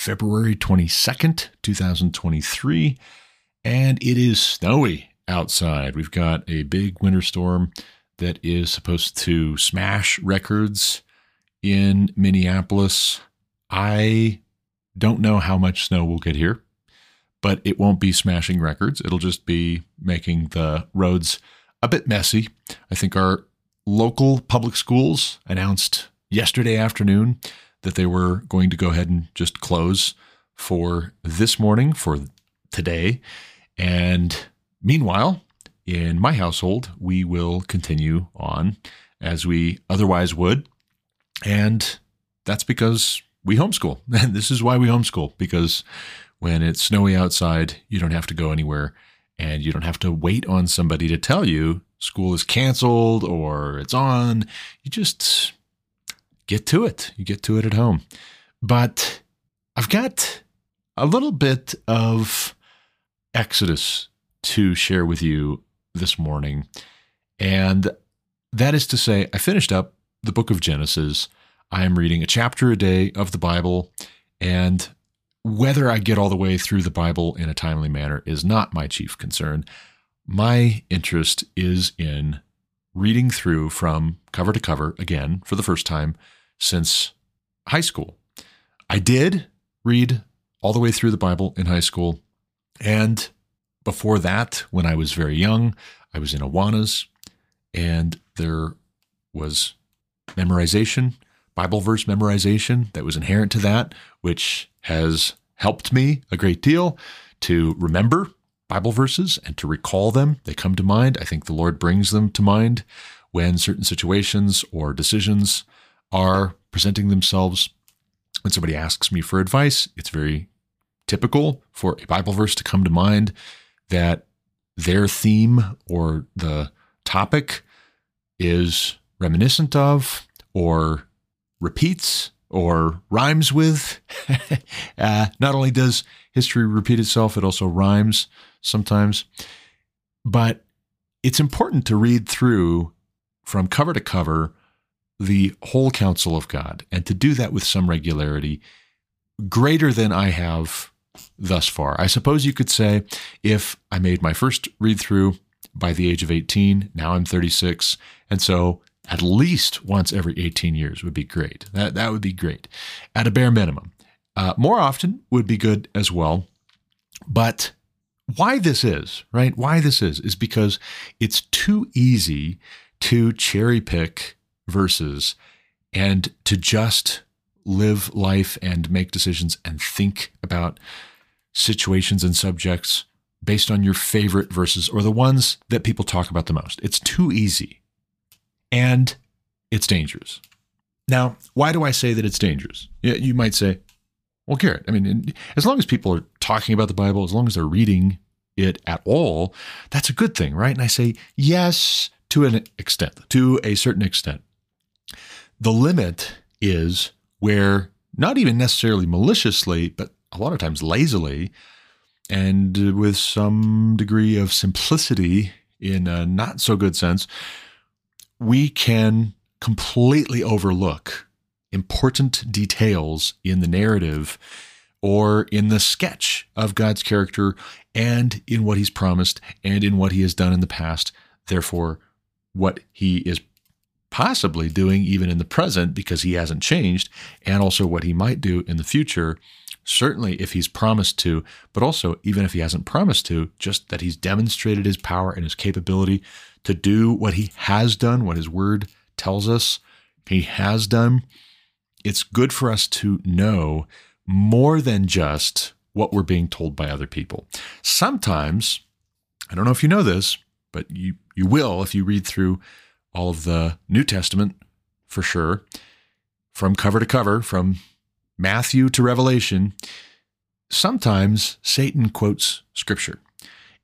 February 22nd, 2023, and it is snowy outside. We've got a big winter storm that is supposed to smash records in Minneapolis. I don't know how much snow we'll get here but it won't be smashing records. It'll just be making the roads a bit messy. I think our local public schools announced yesterday afternoon that they were going to go ahead and just close for this morning, for today. And meanwhile, in my household, we will continue on as we otherwise would. And that's because we homeschool. And this is why we homeschool, because when it's snowy outside, you don't have to go anywhere and you don't have to wait on somebody to tell you school is canceled or it's on. You just get to it. You get to it at home. But I've got a little bit of Exodus to share with you this morning. And that is to say, I finished up the book of Genesis. I am reading a chapter a day of the Bible, and whether I get all the way through the Bible in a timely manner is not my chief concern. My interest is in reading through from cover to cover again for the first time since high school. I did read all the way through the Bible in high school. And before that, when I was very young, I was in Awanas and there was memorization Bible verse memorization that was inherent to that, which has helped me a great deal to remember Bible verses and to recall them. They come to mind. I think the Lord brings them to mind when certain situations or decisions are presenting themselves. When somebody asks me for advice, it's very typical for a Bible verse to come to mind that their theme or the topic is reminiscent of or repeats or rhymes with. uh, not only does history repeat itself, it also rhymes sometimes. But it's important to read through from cover to cover the whole counsel of God and to do that with some regularity, greater than I have thus far. I suppose you could say if I made my first read through by the age of 18, now I'm 36, and so at least once every 18 years would be great. That, that would be great at a bare minimum. Uh, more often would be good as well. But why this is, right? Why this is, is because it's too easy to cherry pick verses and to just live life and make decisions and think about situations and subjects based on your favorite verses or the ones that people talk about the most. It's too easy and it's dangerous. Now, why do I say that it's dangerous? You might say, well, Garrett, I mean, as long as people are talking about the Bible, as long as they're reading it at all, that's a good thing, right? And I say, yes, to an extent, to a certain extent. The limit is where not even necessarily maliciously, but a lot of times lazily, and with some degree of simplicity in a not so good sense, we can completely overlook important details in the narrative or in the sketch of God's character and in what he's promised and in what he has done in the past. Therefore, what he is possibly doing even in the present because he hasn't changed, and also what he might do in the future. Certainly, if he's promised to, but also even if he hasn't promised to, just that he's demonstrated his power and his capability to do what he has done, what his word tells us he has done. It's good for us to know more than just what we're being told by other people. Sometimes, I don't know if you know this, but you, you will if you read through all of the New Testament for sure, from cover to cover, from Matthew to Revelation. sometimes Satan quotes scripture.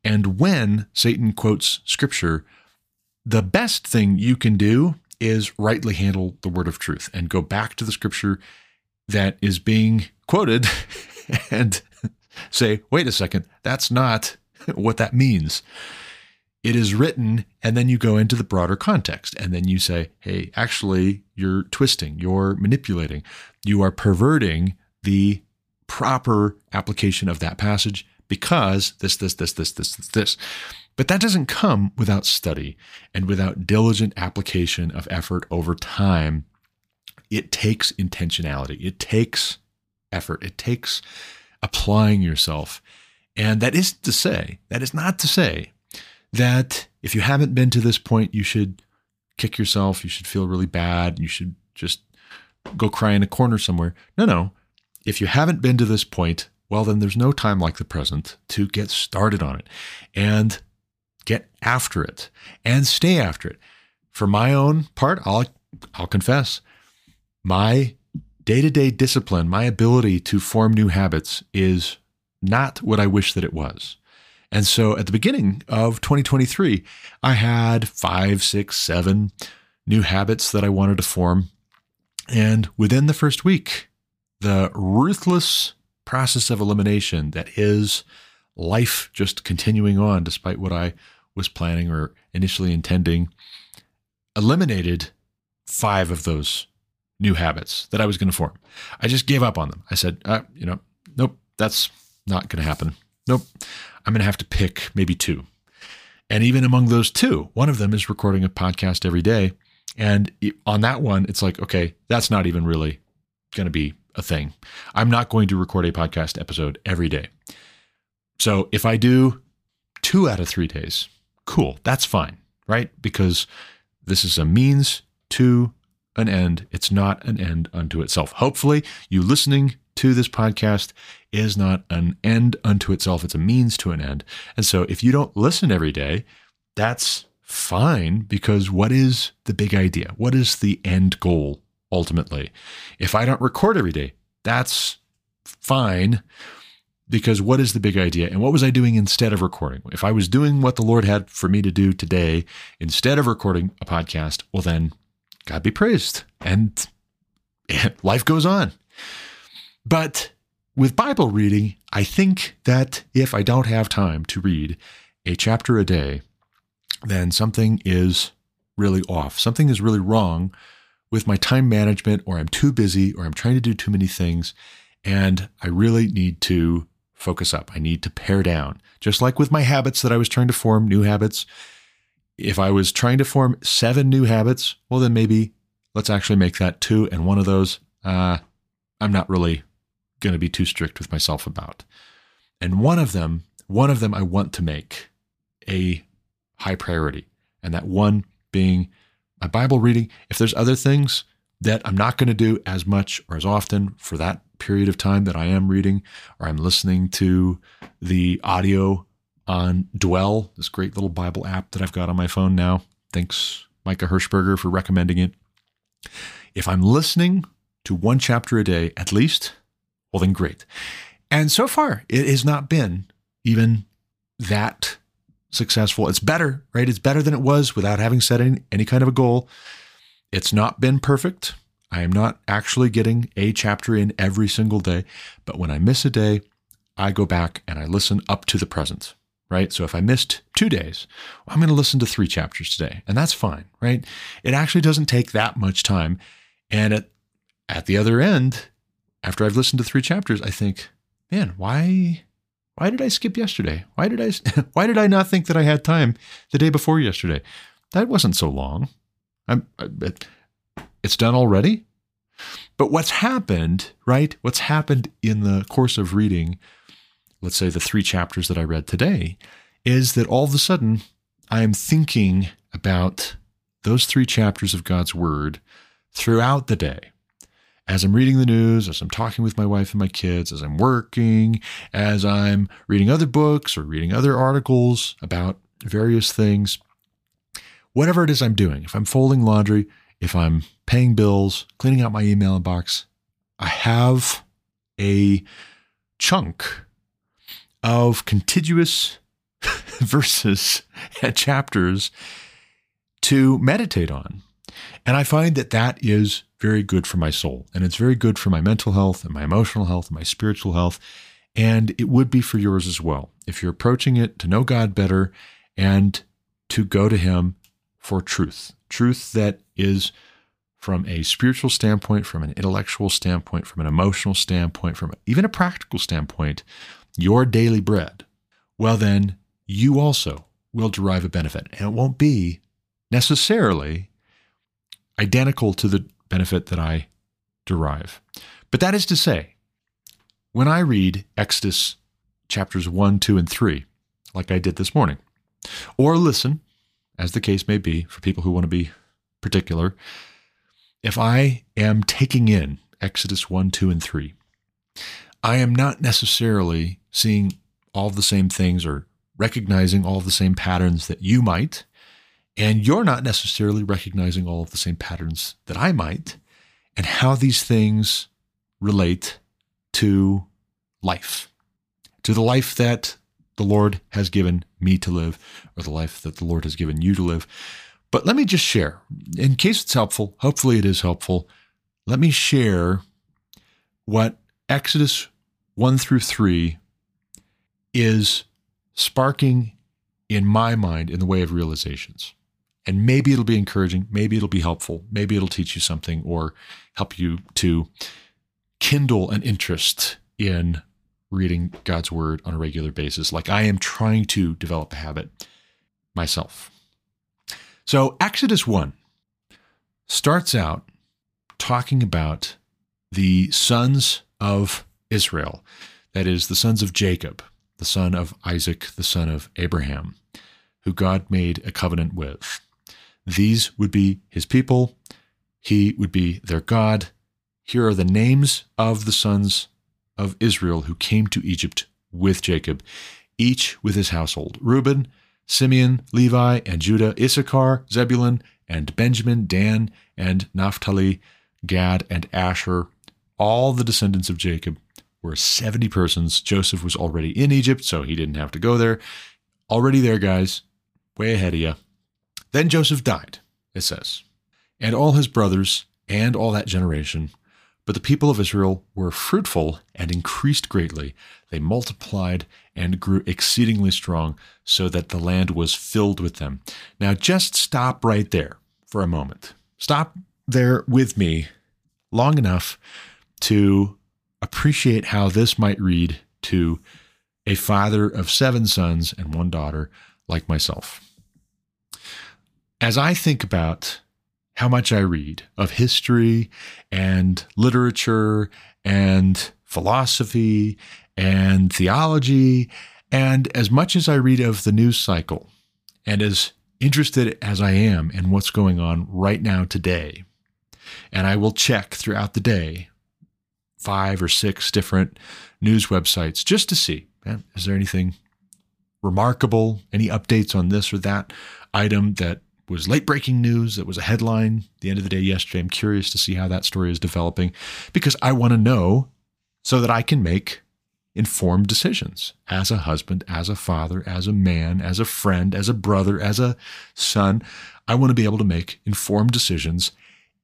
And when Satan quotes scripture, the best thing you can do is rightly handle the word of truth and go back to the scripture that is being quoted and say, wait a second, that's not what that means. It is written, and then you go into the broader context, and then you say, hey, actually, you're twisting, you're manipulating, you are perverting the proper application of that passage because this, this, this, this, this, this, this. But that doesn't come without study and without diligent application of effort over time. It takes intentionality. It takes effort. It takes applying yourself. And that is to say, that is not to say that if you haven't been to this point, you should kick yourself, you should feel really bad, you should just go cry in a corner somewhere. No, no. If you haven't been to this point, well, then there's no time like the present to get started on it and get after it and stay after it. For my own part, I'll, I'll confess, my day to day discipline, my ability to form new habits is not what I wish that it was. And so at the beginning of 2023, I had five, six, seven new habits that I wanted to form. And within the first week, the ruthless process of elimination that is life just continuing on despite what I was planning or initially intending eliminated five of those new habits that I was going to form. I just gave up on them. I said, uh, you know, nope, that's not going to happen. Nope, I'm going to have to pick maybe two. And even among those two, one of them is recording a podcast every day. And on that one, it's like, okay, that's not even really going to be a thing. I'm not going to record a podcast episode every day. So if I do two out of three days, cool, that's fine, right? Because this is a means to an end. It's not an end unto itself. Hopefully, you listening to this podcast is not an end unto itself, it's a means to an end. And so if you don't listen every day, that's fine because what is the big idea? What is the end goal ultimately? If I don't record every day, that's fine because what is the big idea and what was I doing instead of recording? If I was doing what the Lord had for me to do today instead of recording a podcast, well, then God be praised. And life goes on. But with Bible reading, I think that if I don't have time to read a chapter a day, then something is really off. Something is really wrong with my time management, or I'm too busy, or I'm trying to do too many things. And I really need to focus up. I need to pare down. Just like with my habits that I was trying to form, new habits, if I was trying to form seven new habits, well, then maybe let's actually make that two. And one of those, uh, I'm not really going to be too strict with myself about. And one of them, one of them I want to make a high priority. And that one being my Bible reading. If there's other things that I'm not going to do as much or as often for that period of time that I am reading or I'm listening to the audio on Dwell, this great little Bible app that I've got on my phone now. Thanks, Micah Hirschberger, for recommending it. If I'm listening to one chapter a day at least, well, then great. And so far, it has not been even that successful. It's better, right? It's better than it was without having set any, any kind of a goal. It's not been perfect. I am not actually getting a chapter in every single day, but when I miss a day, I go back and I listen up to the present right? So if I missed two days, well, I'm going to listen to three chapters today, and that's fine, right? It actually doesn't take that much time. And at, at the other end, after I've listened to three chapters, I think, man, why why did I skip yesterday? Why did I why did I not think that I had time the day before yesterday? That wasn't so long. I'm, it's done already. But what's happened, right? What's happened in the course of reading let's say the three chapters that I read today, is that all of a sudden I am thinking about those three chapters of God's Word throughout the day. As I'm reading the news, as I'm talking with my wife and my kids, as I'm working, as I'm reading other books or reading other articles about various things, whatever it is I'm doing, if I'm folding laundry, if I'm paying bills, cleaning out my email inbox, I have a chunk of contiguous verses and chapters to meditate on. And I find that that is very good for my soul. And it's very good for my mental health and my emotional health and my spiritual health. And it would be for yours as well. If you're approaching it to know God better and to go to Him for truth, truth that is from a spiritual standpoint, from an intellectual standpoint, from an emotional standpoint, from even a practical standpoint, your daily bread, well, then you also will derive a benefit. And it won't be necessarily identical to the benefit that I derive. But that is to say, when I read Exodus chapters 1, 2, and 3, like I did this morning, or listen, as the case may be, for people who want to be particular, if I am taking in Exodus 1, 2, and 3, I am not necessarily seeing all the same things or recognizing all the same patterns that you might. And you're not necessarily recognizing all of the same patterns that I might, and how these things relate to life, to the life that the Lord has given me to live, or the life that the Lord has given you to live. But let me just share, in case it's helpful, hopefully it is helpful. Let me share what Exodus 1 through 3 is sparking in my mind in the way of realizations. And maybe it'll be encouraging, maybe it'll be helpful, maybe it'll teach you something or help you to kindle an interest in reading God's word on a regular basis, like I am trying to develop a habit myself. So, Exodus 1 starts out talking about the sons of Israel, that is, the sons of Jacob, the son of Isaac, the son of Abraham, who God made a covenant with. These would be his people. He would be their God. Here are the names of the sons of Israel who came to Egypt with Jacob, each with his household Reuben, Simeon, Levi, and Judah, Issachar, Zebulun, and Benjamin, Dan, and Naphtali, Gad, and Asher, all the descendants of Jacob were 70 persons. Joseph was already in Egypt, so he didn't have to go there. Already there, guys, way ahead of you. Then Joseph died, it says, and all his brothers and all that generation. But the people of Israel were fruitful and increased greatly. They multiplied and grew exceedingly strong, so that the land was filled with them. Now, just stop right there for a moment. Stop there with me long enough to appreciate how this might read to a father of seven sons and one daughter like myself. As I think about how much I read of history and literature and philosophy and theology, and as much as I read of the news cycle, and as interested as I am in what's going on right now today, and I will check throughout the day five or six different news websites just to see eh, is there anything remarkable, any updates on this or that item that was late breaking news It was a headline the end of the day yesterday. I'm curious to see how that story is developing because I want to know so that I can make informed decisions as a husband, as a father, as a man, as a friend, as a brother, as a son. I want to be able to make informed decisions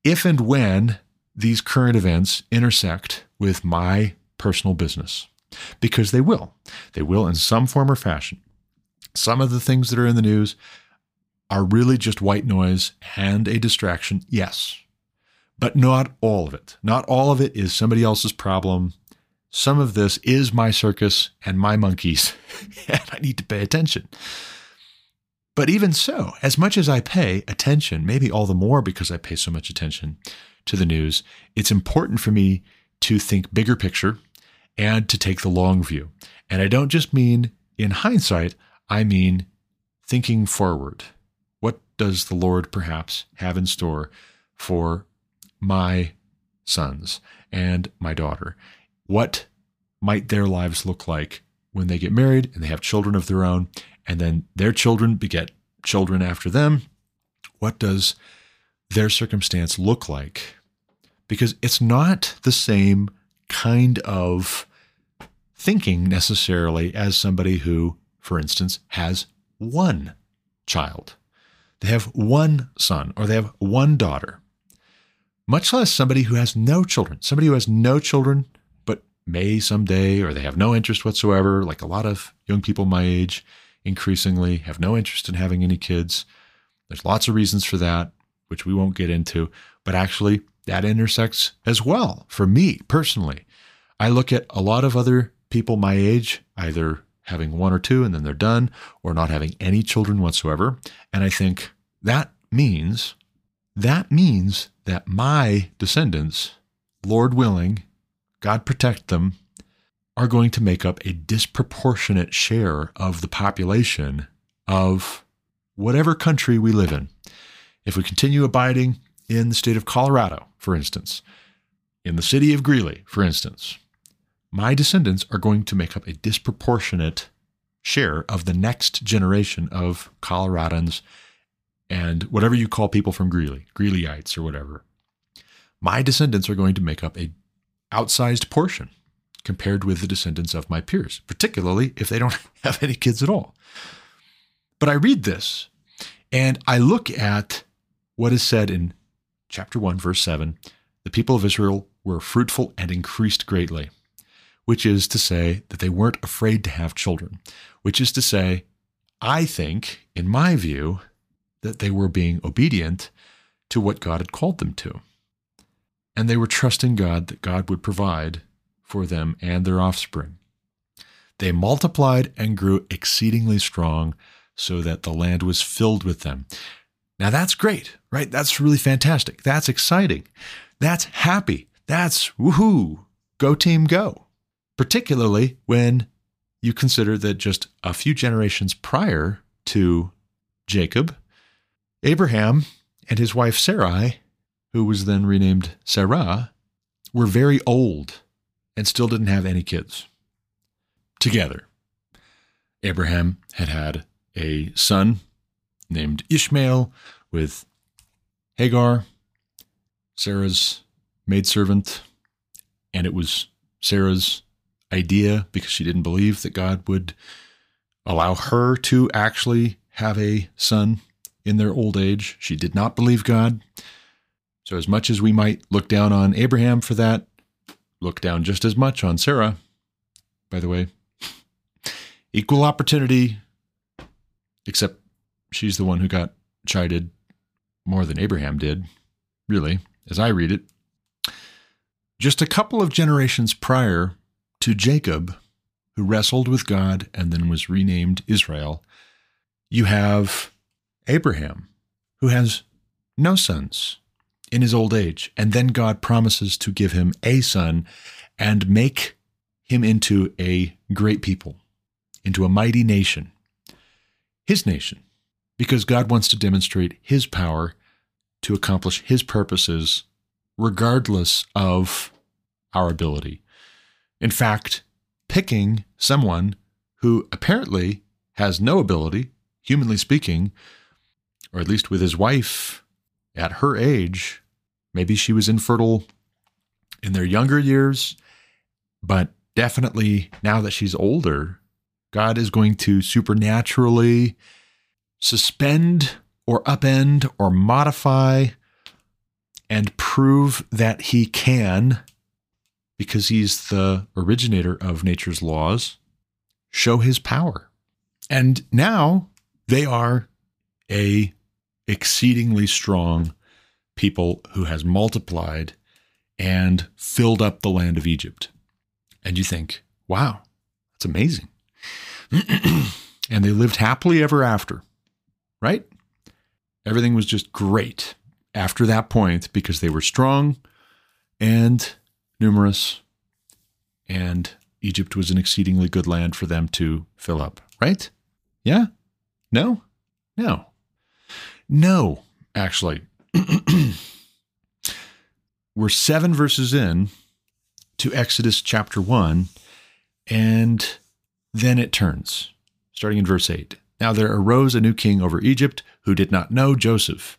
if and when these current events intersect with my personal business because they will. They will in some form or fashion. Some of the things that are in the news are really just white noise and a distraction, yes, but not all of it. Not all of it is somebody else's problem. Some of this is my circus and my monkeys, and I need to pay attention. But even so, as much as I pay attention, maybe all the more because I pay so much attention to the news, it's important for me to think bigger picture and to take the long view. And I don't just mean in hindsight, I mean thinking forward does the Lord perhaps have in store for my sons and my daughter? What might their lives look like when they get married and they have children of their own, and then their children beget children after them? What does their circumstance look like? Because it's not the same kind of thinking necessarily as somebody who, for instance, has one child. They have one son or they have one daughter. Much less somebody who has no children. Somebody who has no children but may someday, or they have no interest whatsoever, like a lot of young people my age increasingly have no interest in having any kids. There's lots of reasons for that, which we won't get into, but actually that intersects as well for me personally. I look at a lot of other people my age, either having one or two and then they're done, or not having any children whatsoever. And I think that means, that means that my descendants, Lord willing, God protect them, are going to make up a disproportionate share of the population of whatever country we live in. If we continue abiding in the state of Colorado, for instance, in the city of Greeley, for instance, my descendants are going to make up a disproportionate share of the next generation of Coloradans and whatever you call people from Greeley, Greeleyites or whatever. My descendants are going to make up a outsized portion compared with the descendants of my peers, particularly if they don't have any kids at all. But I read this and I look at what is said in chapter 1, verse 7 the people of Israel were fruitful and increased greatly, which is to say that they weren't afraid to have children, which is to say, I think, in my view, that they were being obedient to what God had called them to. And they were trusting God that God would provide for them and their offspring. They multiplied and grew exceedingly strong so that the land was filled with them. Now that's great, right? That's really fantastic. That's exciting. That's happy. That's woohoo. Go team go. Particularly when you consider that just a few generations prior to Jacob, Abraham and his wife Sarai, who was then renamed Sarah, were very old and still didn't have any kids together. Abraham had had a son named Ishmael with Hagar, Sarah's maidservant, and it was Sarah's idea because she didn't believe that God would allow her to actually have a son in their old age. She did not believe God. So, as much as we might look down on Abraham for that, look down just as much on Sarah, by the way. Equal opportunity, except she's the one who got chided more than Abraham did, really, as I read it. Just a couple of generations prior to Jacob, who wrestled with God and then was renamed Israel, you have Abraham, who has no sons in his old age. And then God promises to give him a son and make him into a great people, into a mighty nation, his nation, because God wants to demonstrate his power to accomplish his purposes regardless of our ability. In fact, picking someone who apparently has no ability, humanly speaking, or at least with his wife at her age, Maybe she was infertile in their younger years, but definitely now that she's older, God is going to supernaturally suspend or upend or modify and prove that he can, because he's the originator of nature's laws, show his power. And now they are a exceedingly strong people who has multiplied and filled up the land of Egypt. And you think, wow, that's amazing. and they lived happily ever after, right? Everything was just great after that point because they were strong and numerous, and Egypt was an exceedingly good land for them to fill up, right? Yeah? No? No. No, actually. We're seven verses in to Exodus chapter one, and then it turns, starting in verse 8. Now there arose a new king over Egypt who did not know Joseph.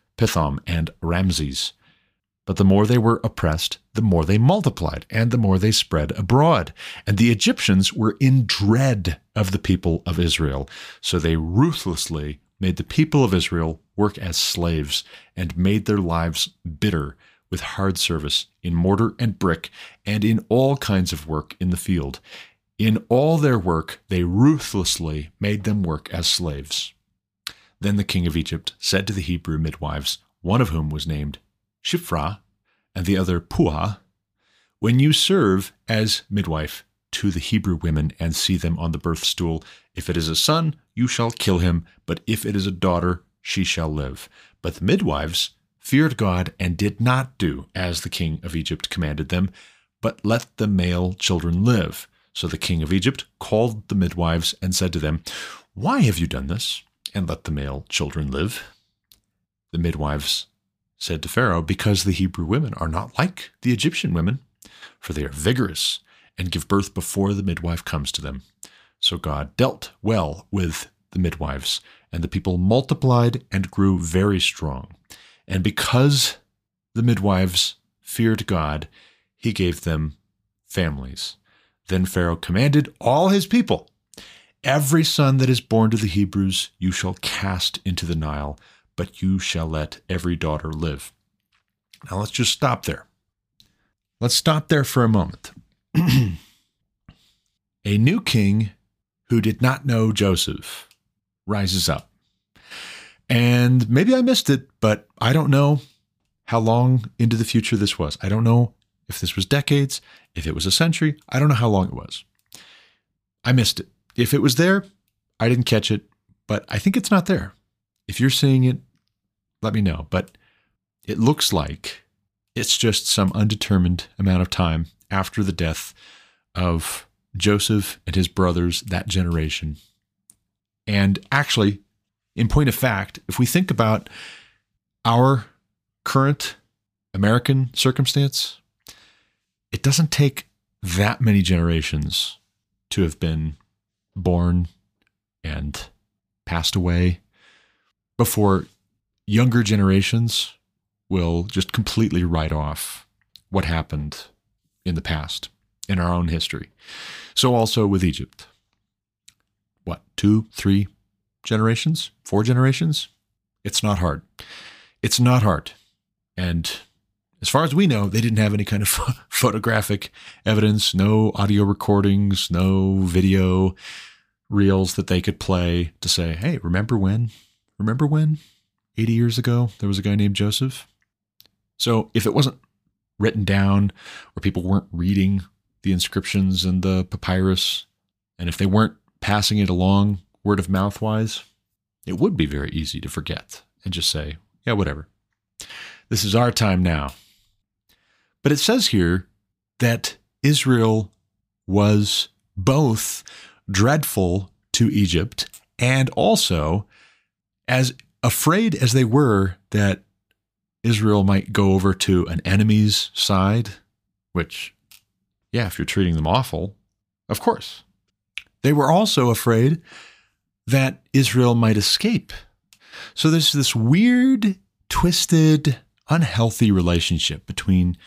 Pithom and Ramses. But the more they were oppressed, the more they multiplied, and the more they spread abroad. And the Egyptians were in dread of the people of Israel. So they ruthlessly made the people of Israel work as slaves and made their lives bitter with hard service in mortar and brick and in all kinds of work in the field. In all their work, they ruthlessly made them work as slaves. Then the king of Egypt said to the Hebrew midwives, one of whom was named Shiphrah, and the other Puah, When you serve as midwife to the Hebrew women and see them on the birth stool, if it is a son, you shall kill him, but if it is a daughter, she shall live. But the midwives feared God and did not do as the king of Egypt commanded them, but let the male children live. So the king of Egypt called the midwives and said to them, Why have you done this, and let the male children live? The midwives said to Pharaoh, Because the Hebrew women are not like the Egyptian women, for they are vigorous and give birth before the midwife comes to them. So God dealt well with the midwives, and the people multiplied and grew very strong. And because the midwives feared God, he gave them families. Then Pharaoh commanded all his people Every son that is born to the Hebrews you shall cast into the Nile but you shall let every daughter live. Now let's just stop there. Let's stop there for a moment. a new king who did not know Joseph rises up. And maybe I missed it, but I don't know how long into the future this was. I don't know if this was decades, if it was a century. I don't know how long it was. I missed it. If it was there, I didn't catch it, but I think it's not there. If you're seeing it, let me know. But it looks like it's just some undetermined amount of time after the death of Joseph and his brothers, that generation. And actually, in point of fact, if we think about our current American circumstance, it doesn't take that many generations to have been born and passed away before younger generations will just completely write off what happened in the past in our own history. So also with Egypt. What, two, three generations, four generations? It's not hard. It's not hard. And as far as we know, they didn't have any kind of photographic evidence, no audio recordings, no video reels that they could play to say, hey, remember when? Remember when? 80 years ago, there was a guy named Joseph. So if it wasn't written down or people weren't reading the inscriptions and the papyrus, and if they weren't passing it along word of mouth wise, it would be very easy to forget and just say, yeah, whatever. This is our time now. But it says here that Israel was both dreadful to Egypt and also as afraid as they were that Israel might go over to an enemy's side, which, yeah, if you're treating them awful, of course. They were also afraid that Israel might escape. So there's this weird, twisted, unhealthy relationship between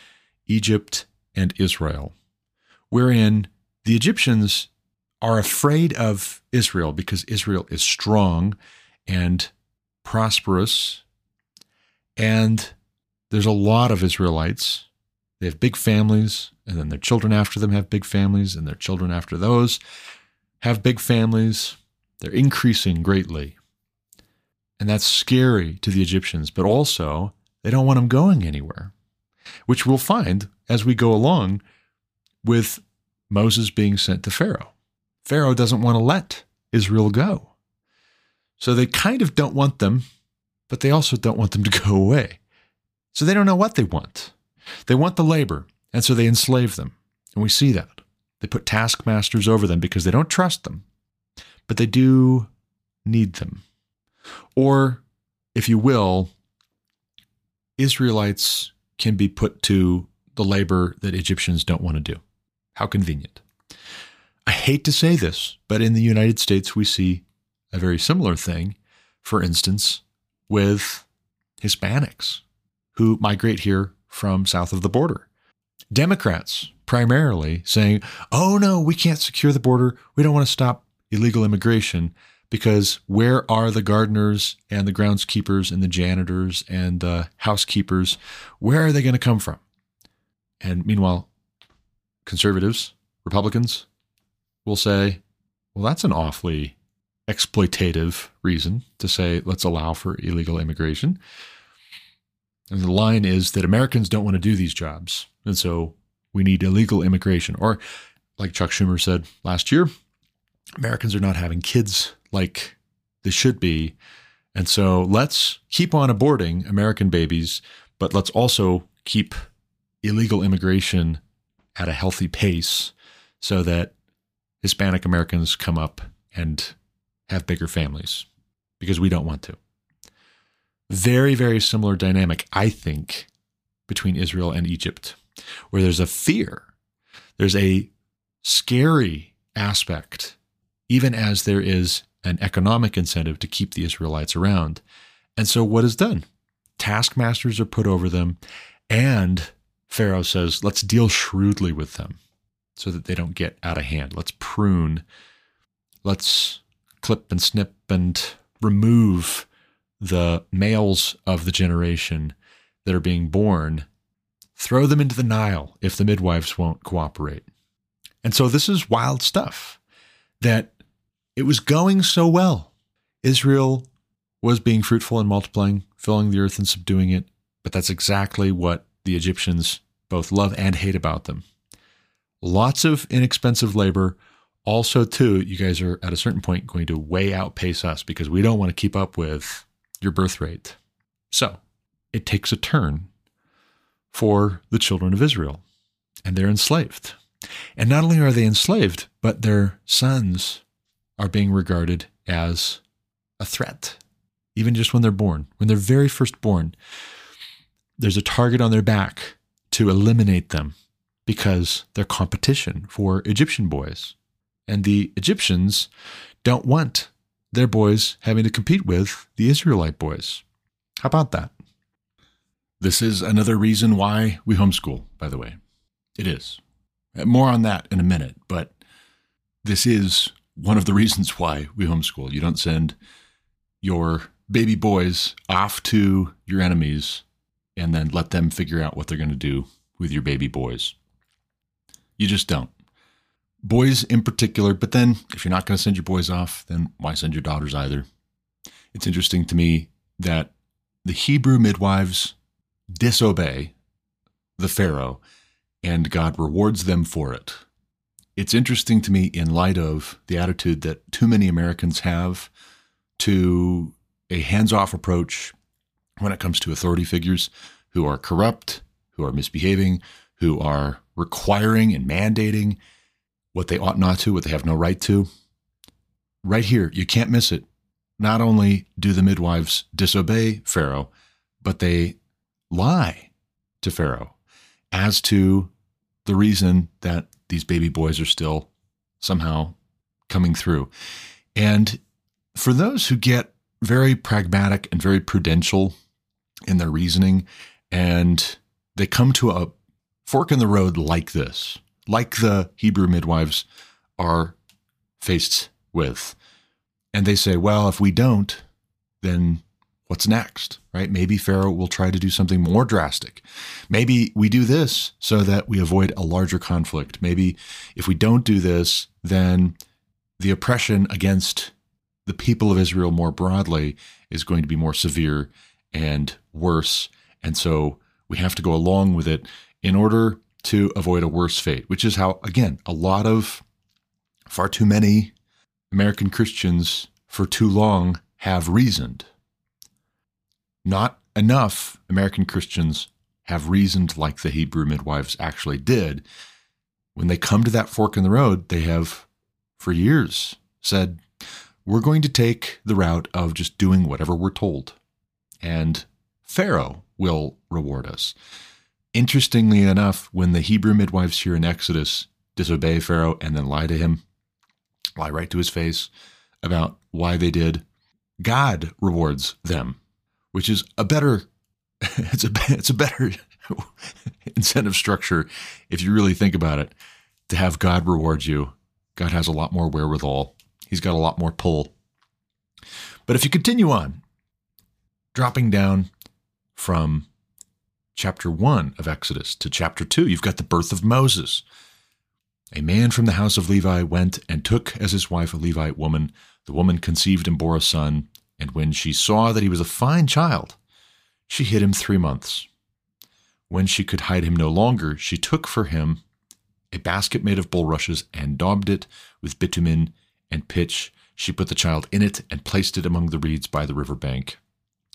Egypt and Israel, wherein the Egyptians are afraid of Israel because Israel is strong and prosperous, and there's a lot of Israelites. They have big families, and then their children after them have big families, and their children after those have big families. They're increasing greatly. And that's scary to the Egyptians, but also they don't want them going anywhere, which we'll find as we go along with Moses being sent to Pharaoh. Pharaoh doesn't want to let Israel go. So they kind of don't want them, but they also don't want them to go away. So they don't know what they want. They want the labor, and so they enslave them. And we see that. They put taskmasters over them because they don't trust them, but they do need them. Or, if you will, Israelites can be put to the labor that Egyptians don't want to do. How convenient. I hate to say this, but in the United States, we see a very similar thing, for instance, with Hispanics who migrate here from south of the border. Democrats primarily saying, oh no, we can't secure the border. We don't want to stop illegal immigration because where are the gardeners and the groundskeepers and the janitors and the housekeepers? Where are they going to come from? And meanwhile, conservatives, Republicans will say, well, that's an awfully exploitative reason to say, let's allow for illegal immigration. And the line is that Americans don't want to do these jobs. And so we need illegal immigration. Or, like Chuck Schumer said last year, Americans are not having kids like they should be. And so let's keep on aborting American babies, but let's also keep illegal immigration at a healthy pace so that Hispanic Americans come up and have bigger families because we don't want to. Very, very similar dynamic, I think, between Israel and Egypt, where there's a fear, there's a scary aspect, even as there is an economic incentive to keep the Israelites around. And so, what is done? Taskmasters are put over them, and Pharaoh says, let's deal shrewdly with them so that they don't get out of hand. Let's prune, let's clip and snip and remove the males of the generation that are being born, throw them into the Nile if the midwives won't cooperate. And so this is wild stuff that it was going so well. Israel was being fruitful and multiplying, filling the earth and subduing it, but that's exactly what the Egyptians both love and hate about them. Lots of inexpensive labor. Also, too, you guys are at a certain point going to way outpace us because we don't want to keep up with your birth rate. So it takes a turn for the children of Israel, and they're enslaved. And not only are they enslaved, but their sons are being regarded as a threat, even just when they're born. When they're very first born, there's a target on their back to eliminate them because they're competition for Egyptian boys. And the Egyptians don't want their boys having to compete with the Israelite boys. How about that? This is another reason why we homeschool, by the way. It is. Uh, more on that in a minute, but this is one of the reasons why we homeschool. You don't send your baby boys off to your enemies and then let them figure out what they're going to do with your baby boys. You just don't boys in particular. But then, if you're not going to send your boys off, then why send your daughters either? It's interesting to me that the Hebrew midwives disobey the Pharaoh and God rewards them for it. It's interesting to me in light of the attitude that too many Americans have to a hands off approach when it comes to authority figures who are corrupt, who are misbehaving, who are requiring and mandating what they ought not to, what they have no right to. Right here, you can't miss it. Not only do the midwives disobey Pharaoh, but they lie to Pharaoh as to the reason that these baby boys are still somehow coming through. And for those who get very pragmatic and very prudential in their reasoning, and they come to a fork in the road like this, like the Hebrew midwives are faced with. And they say, well, if we don't, then what's next, right? Maybe Pharaoh will try to do something more drastic. Maybe we do this so that we avoid a larger conflict. Maybe if we don't do this, then the oppression against the people of Israel more broadly is going to be more severe and worse. And so we have to go along with it in order to avoid a worse fate, which is how, again, a lot of far too many American Christians for too long have reasoned. Not enough American Christians have reasoned like the Hebrew midwives actually did. when they come to that fork in the road, they have for years said, we're going to take the route of just doing whatever we're told. And Pharaoh will reward us. Interestingly enough, when the Hebrew midwives here in Exodus disobey Pharaoh and then lie to him, lie right to his face about why they did, God rewards them, which is a better it's a it's a better incentive structure if you really think about it to have God reward you. God has a lot more wherewithal. He's got a lot more pull. But if you continue on, dropping down from chapter 1 of Exodus to chapter 2, you've got the birth of Moses. A man from the house of Levi went and took as his wife a Levite woman. The woman conceived and bore a son, and when she saw that he was a fine child, she hid him three months. When she could hide him no longer, she took for him a basket made of bulrushes and daubed it with bitumen and pitch. She put the child in it and placed it among the reeds by the river bank.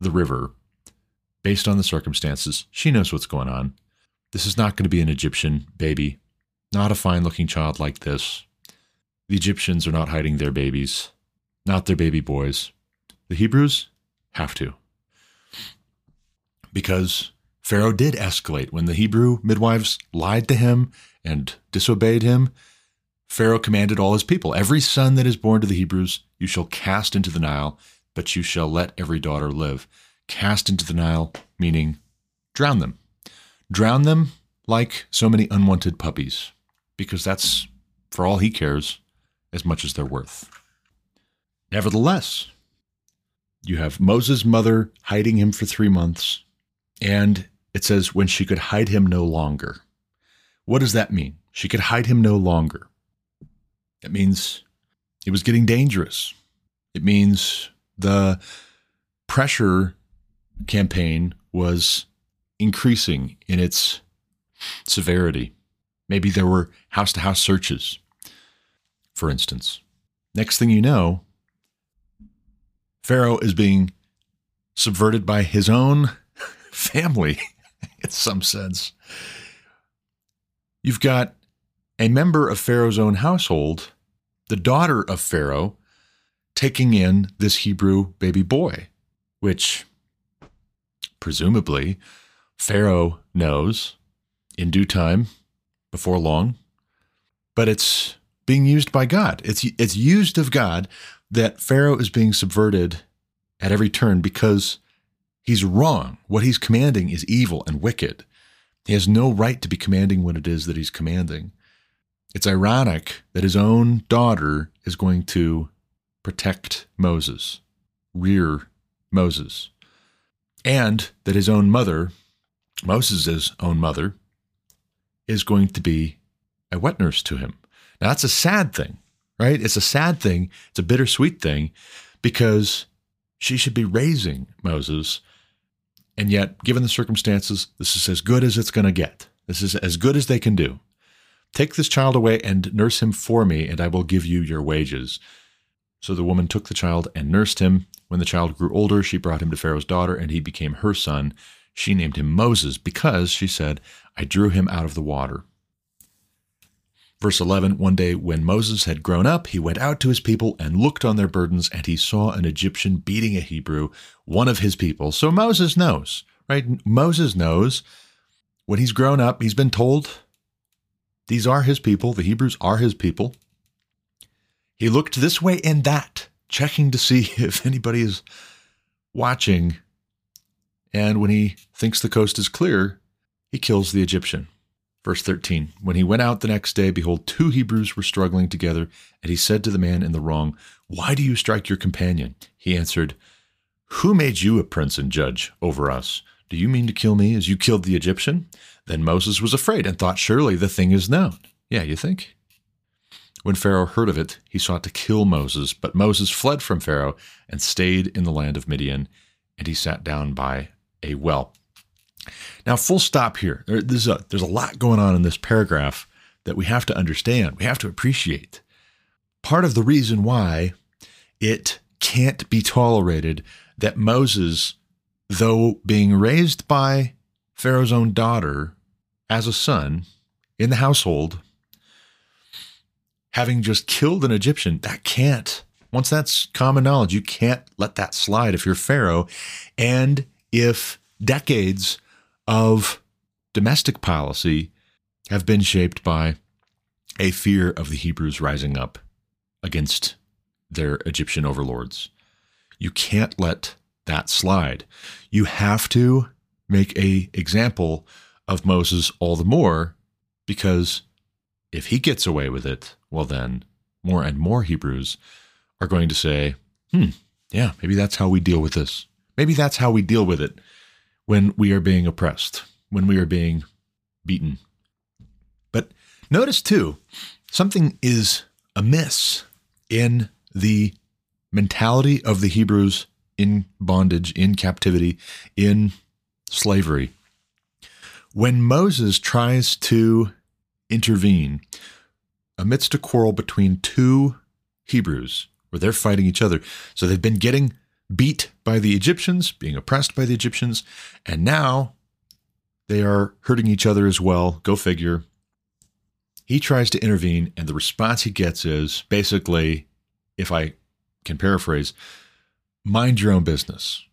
the river based on the circumstances. She knows what's going on. This is not going to be an Egyptian baby, not a fine looking child like this. The Egyptians are not hiding their babies, not their baby boys. The Hebrews have to because Pharaoh did escalate. When the Hebrew midwives lied to him and disobeyed him, Pharaoh commanded all his people Every son that is born to the Hebrews you shall cast into the Nile, but you shall let every daughter live. Cast into the Nile, meaning drown them. Drown them like so many unwanted puppies, because that's, for all he cares, as much as they're worth. Nevertheless, you have Moses' mother hiding him for three months and it says, when she could hide him no longer. What does that mean? She could hide him no longer. It means it was getting dangerous. It means the pressure campaign was increasing in its severity. Maybe there were house to house searches, for instance. Next thing you know, Pharaoh is being subverted by his own family in some sense. You've got a member of Pharaoh's own household, the daughter of Pharaoh, taking in this Hebrew baby boy, which presumably Pharaoh knows in due time, before long, but it's being used by God. It's it's used of God that Pharaoh is being subverted at every turn because He's wrong. What he's commanding is evil and wicked. He has no right to be commanding what it is that he's commanding. It's ironic that his own daughter is going to protect Moses, rear Moses, and that his own mother, Moses' own mother, is going to be a wet nurse to him. Now, that's a sad thing, right? It's a sad thing. It's a bittersweet thing because she should be raising Moses and yet, given the circumstances, this is as good as it's going to get. This is as good as they can do. Take this child away and nurse him for me, and I will give you your wages. So the woman took the child and nursed him. When the child grew older, she brought him to Pharaoh's daughter, and he became her son. She named him Moses because, she said, I drew him out of the water. Verse 11 One day, when Moses had grown up, he went out to his people and looked on their burdens, and he saw an Egyptian beating a Hebrew, one of his people. So Moses knows, right? Moses knows when he's grown up, he's been told these are his people, the Hebrews are his people. He looked this way and that, checking to see if anybody is watching. And when he thinks the coast is clear, he kills the Egyptian. Verse 13 When he went out the next day, behold, two Hebrews were struggling together, and he said to the man in the wrong, Why do you strike your companion? He answered, Who made you a prince and judge over us? Do you mean to kill me as you killed the Egyptian? Then Moses was afraid and thought, Surely the thing is known. Yeah, you think? When Pharaoh heard of it, he sought to kill Moses, but Moses fled from Pharaoh and stayed in the land of Midian, and he sat down by a well. Now, full stop here. There's a, there's a lot going on in this paragraph that we have to understand, we have to appreciate. Part of the reason why it can't be tolerated that Moses, though being raised by Pharaoh's own daughter as a son in the household, having just killed an Egyptian, that can't, once that's common knowledge, you can't let that slide if you're Pharaoh. And if decades of domestic policy have been shaped by a fear of the Hebrews rising up against their Egyptian overlords. You can't let that slide. You have to make a example of Moses all the more because if he gets away with it, well then more and more Hebrews are going to say, "Hmm, yeah, maybe that's how we deal with this. Maybe that's how we deal with it when we are being oppressed, when we are being beaten." But notice too, something is amiss in the mentality of the Hebrews in bondage, in captivity, in slavery. When Moses tries to intervene amidst a quarrel between two Hebrews, where they're fighting each other, so they've been getting beat by the Egyptians, being oppressed by the Egyptians, and now they are hurting each other as well. Go figure. He tries to intervene, and the response he gets is basically, if I can paraphrase, mind your own business.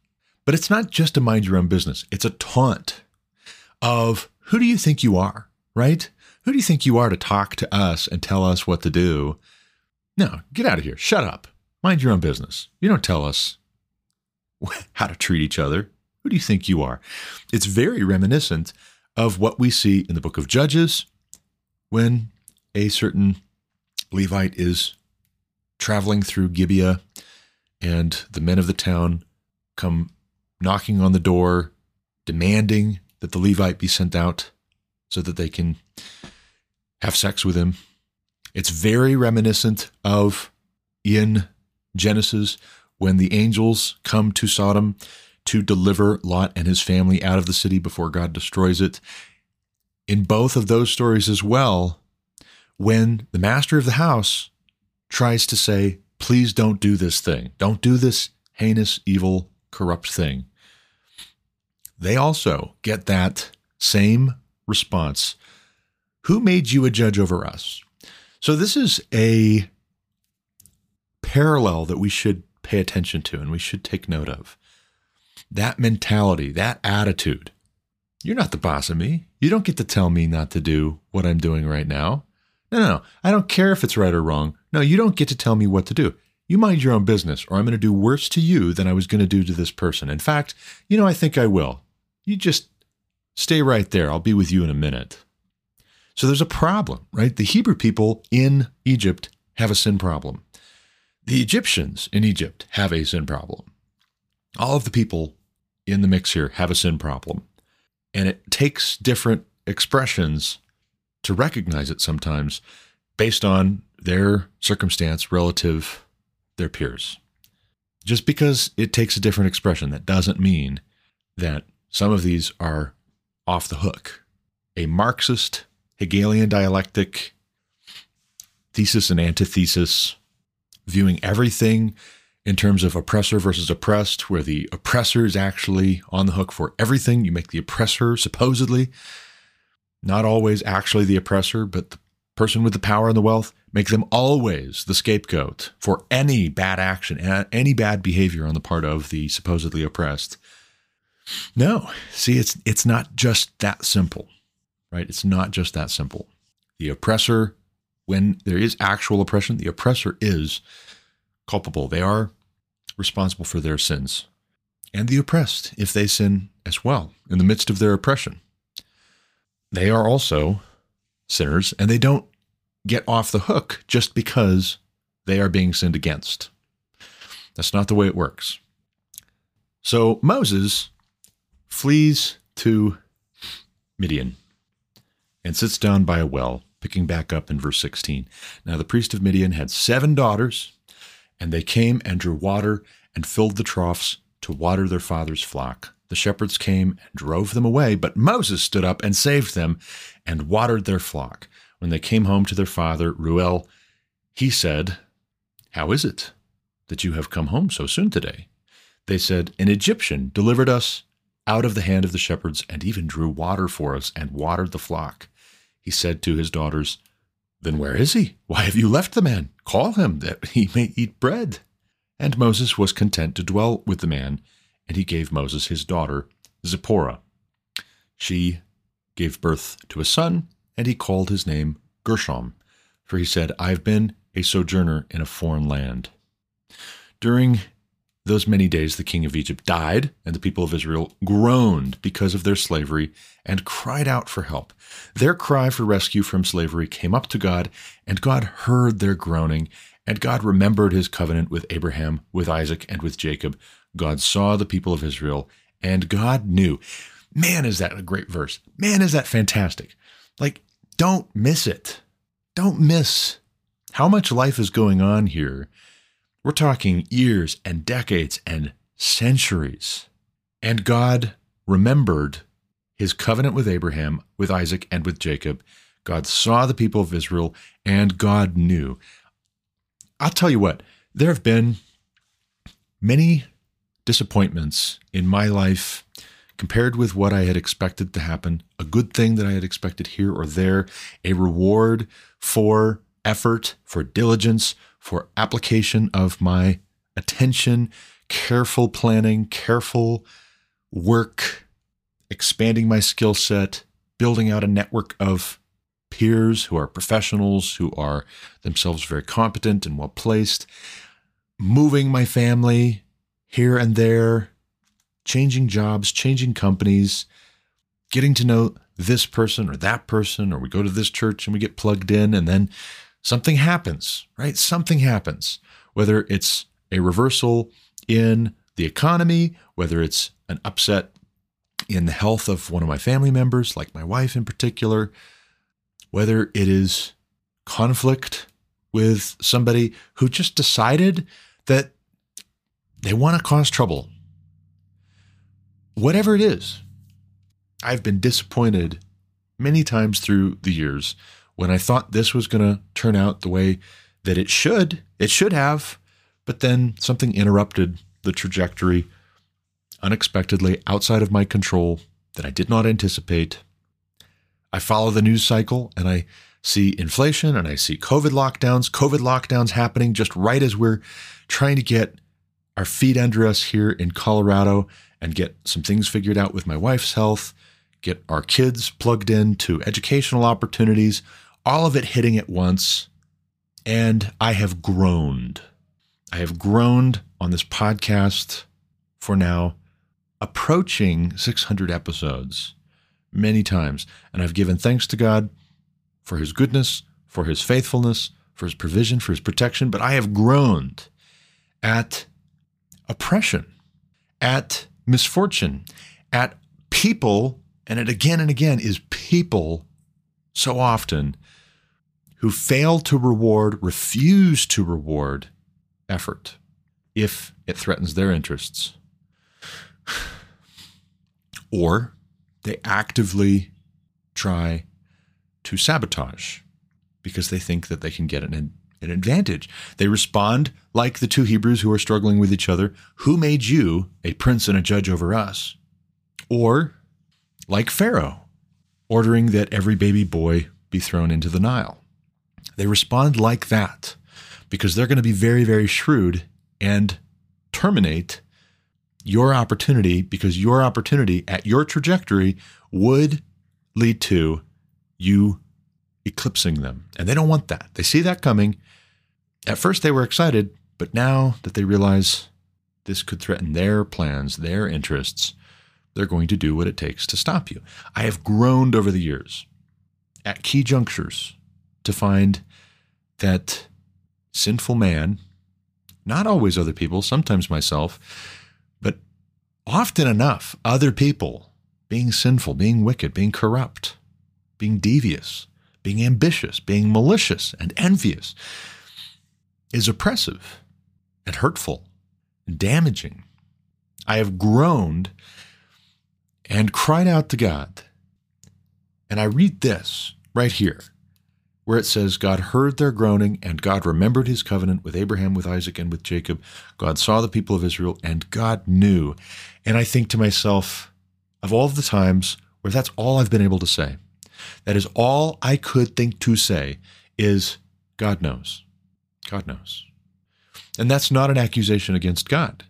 But it's not just a mind your own business, it's a taunt of who do you think you are, right? Who do you think you are to talk to us and tell us what to do? No, get out of here. Shut up. Mind your own business. You don't tell us how to treat each other. Who do you think you are? It's very reminiscent of what we see in the book of Judges when a certain Levite is traveling through Gibeah, and the men of the town come knocking on the door, demanding that the Levite be sent out so that they can have sex with him. It's very reminiscent of in Genesis when the angels come to Sodom to deliver Lot and his family out of the city before God destroys it. In both of those stories as well, when the master of the house tries to say, please don't do this thing, don't do this heinous, evil, corrupt thing, they also get that same response Who made you a judge over us? So, this is a parallel that we should pay attention to and we should take note of. That mentality, that attitude. You're not the boss of me. You don't get to tell me not to do what I'm doing right now. No, no, no. I don't care if it's right or wrong. No, you don't get to tell me what to do. You mind your own business, or I'm going to do worse to you than I was going to do to this person. In fact, you know, I think I will. You just stay right there. I'll be with you in a minute. So there's a problem, right? The Hebrew people in Egypt have a sin problem. The Egyptians in Egypt have a sin problem. All of the people in the mix here have a sin problem. And it takes different expressions to recognize it sometimes based on their circumstance relative their peers. Just because it takes a different expression, that doesn't mean that some of these are off the hook. A Marxist Hegelian dialectic, thesis and antithesis, viewing everything in terms of oppressor versus oppressed, where the oppressor is actually on the hook for everything. You make the oppressor supposedly not always actually the oppressor, but the person with the power and the wealth, make them always the scapegoat for any bad action, any bad behavior on the part of the supposedly oppressed. No, see, it's it's not just that simple, right? It's not just that simple. The oppressor, when there is actual oppression, the oppressor is culpable. They are responsible for their sins. And the oppressed, if they sin as well in the midst of their oppression they are also sinners and they don't get off the hook just because they are being sinned against. That's not the way it works. So Moses flees to Midian and sits down by a well, picking back up in verse 16. Now the priest of Midian had seven daughters, and they came and drew water and filled the troughs to water their father's flock. The shepherds came and drove them away, but Moses stood up and saved them and watered their flock. When they came home to their father, Reuel, he said, How is it that you have come home so soon today? They said, An Egyptian delivered us out of the hand of the shepherds and even drew water for us and watered the flock. He said to his daughters, Then where is he? Why have you left the man? Call him that he may eat bread. And Moses was content to dwell with the man, and he gave Moses his daughter, Zipporah. She gave birth to a son, and he called his name Gershom, for he said, I have been a sojourner in a foreign land. During those many days the king of Egypt died, and the people of Israel groaned because of their slavery and cried out for help. Their cry for rescue from slavery came up to God, and God heard their groaning, and God remembered his covenant with Abraham, with Isaac, and with Jacob. God saw the people of Israel, and God knew. Man, is that a great verse. Man, is that fantastic. Like, don't miss it. Don't miss how much life is going on here we're talking years and decades and centuries. And God remembered his covenant with Abraham, with Isaac, and with Jacob. God saw the people of Israel, and God knew. I'll tell you what, there have been many disappointments in my life compared with what I had expected to happen, a good thing that I had expected here or there, a reward for effort, for diligence, for application of my attention, careful planning, careful work, expanding my skill set, building out a network of peers who are professionals, who are themselves very competent and well placed, moving my family here and there, changing jobs, changing companies, getting to know this person or that person, or we go to this church and we get plugged in, and then something happens, right? Something happens, whether it's a reversal in the economy, whether it's an upset in the health of one of my family members, like my wife in particular, whether it is conflict with somebody who just decided that they want to cause trouble. Whatever it is, I've been disappointed many times through the years when I thought this was going to turn out the way that it should, it should have, but then something interrupted the trajectory unexpectedly outside of my control that I did not anticipate. I follow the news cycle and I see inflation and I see COVID lockdowns, COVID lockdowns happening just right as we're trying to get our feet under us here in Colorado and get some things figured out with my wife's health, get our kids plugged in to educational opportunities, all of it hitting at once. And I have groaned. I have groaned on this podcast for now approaching 600 episodes many times. And I've given thanks to God for his goodness, for his faithfulness, for his provision, for his protection. But I have groaned at oppression, at misfortune, at people, and it again and again is people so often who fail to reward, refuse to reward effort if it threatens their interests. Or they actively try to sabotage because they think that they can get an, an advantage. They respond like the two Hebrews who are struggling with each other Who made you a prince and a judge over us? Or like Pharaoh, ordering that every baby boy be thrown into the Nile. They respond like that because they're going to be very, very shrewd and terminate your opportunity because your opportunity at your trajectory would lead to you eclipsing them. And they don't want that. They see that coming. At first, they were excited, but now that they realize this could threaten their plans, their interests, they're going to do what it takes to stop you. I have groaned over the years at key junctures to find that sinful man, not always other people, sometimes myself, but often enough, other people being sinful, being wicked, being corrupt, being devious, being ambitious, being malicious and envious is oppressive and hurtful and damaging. I have groaned and cried out to God. And I read this right here, where it says, God heard their groaning, and God remembered his covenant with Abraham, with Isaac, and with Jacob. God saw the people of Israel, and God knew. And I think to myself, of all the times where that's all I've been able to say, that is all I could think to say is God knows. God knows. And that's not an accusation against God.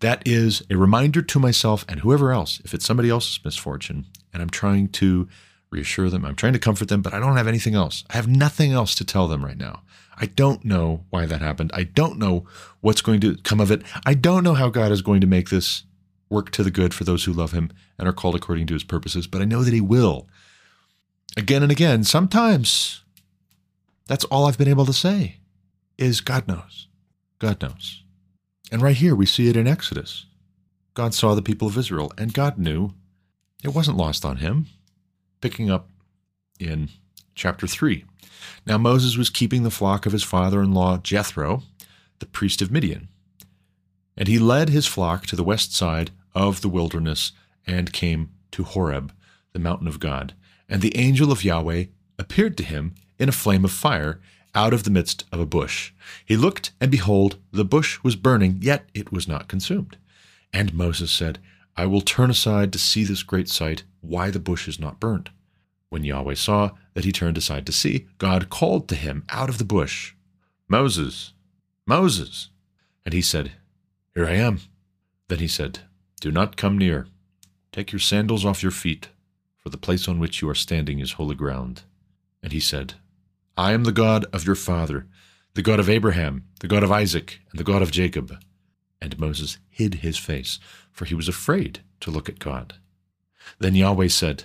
That is a reminder to myself and whoever else, if it's somebody else's misfortune, and I'm trying to reassure them, I'm trying to comfort them, but I don't have anything else. I have nothing else to tell them right now. I don't know why that happened. I don't know what's going to come of it. I don't know how God is going to make this work to the good for those who love him and are called according to his purposes, but I know that he will again and again. Sometimes that's all I've been able to say is God knows. God knows. And right here we see it in Exodus. God saw the people of Israel, and God knew it wasn't lost on him. Picking up in chapter 3. Now Moses was keeping the flock of his father in law Jethro, the priest of Midian. And he led his flock to the west side of the wilderness and came to Horeb, the mountain of God. And the angel of Yahweh appeared to him in a flame of fire out of the midst of a bush. He looked, and behold, the bush was burning, yet it was not consumed. And Moses said, I will turn aside to see this great sight, why the bush is not burnt. When Yahweh saw that he turned aside to see, God called to him out of the bush, Moses, Moses. And he said, Here I am. Then he said, Do not come near. Take your sandals off your feet, for the place on which you are standing is holy ground. And he said, I am the God of your father, the God of Abraham, the God of Isaac, and the God of Jacob. And Moses hid his face, for he was afraid to look at God. Then Yahweh said,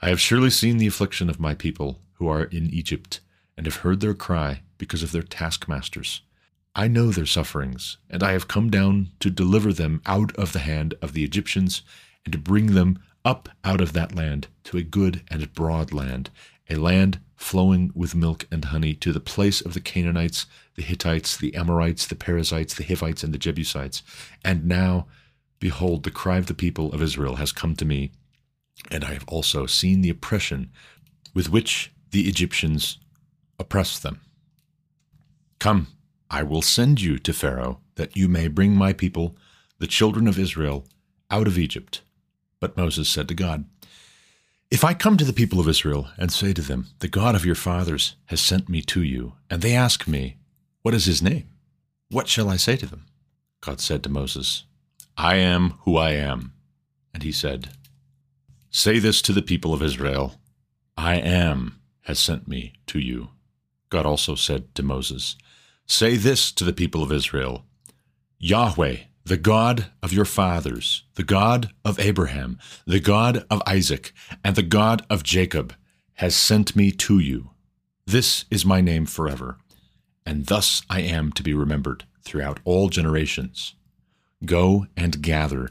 I have surely seen the affliction of my people who are in Egypt, and have heard their cry because of their taskmasters. I know their sufferings, and I have come down to deliver them out of the hand of the Egyptians, and to bring them up out of that land to a good and broad land, a land flowing with milk and honey, to the place of the Canaanites, the Hittites, the Amorites, the Perizzites, the Hivites, and the Jebusites. And now, behold, the cry of the people of Israel has come to me, and I have also seen the oppression with which the Egyptians oppress them. Come, I will send you to Pharaoh, that you may bring my people, the children of Israel, out of Egypt. But Moses said to God, If I come to the people of Israel and say to them, The God of your fathers has sent me to you, and they ask me, What is his name? What shall I say to them? God said to Moses, I am who I am. And he said, Say this to the people of Israel I am has sent me to you. God also said to Moses, Say this to the people of Israel Yahweh, the God of your fathers, the God of Abraham, the God of Isaac, and the God of Jacob, has sent me to you. This is my name forever, and thus I am to be remembered throughout all generations. Go and gather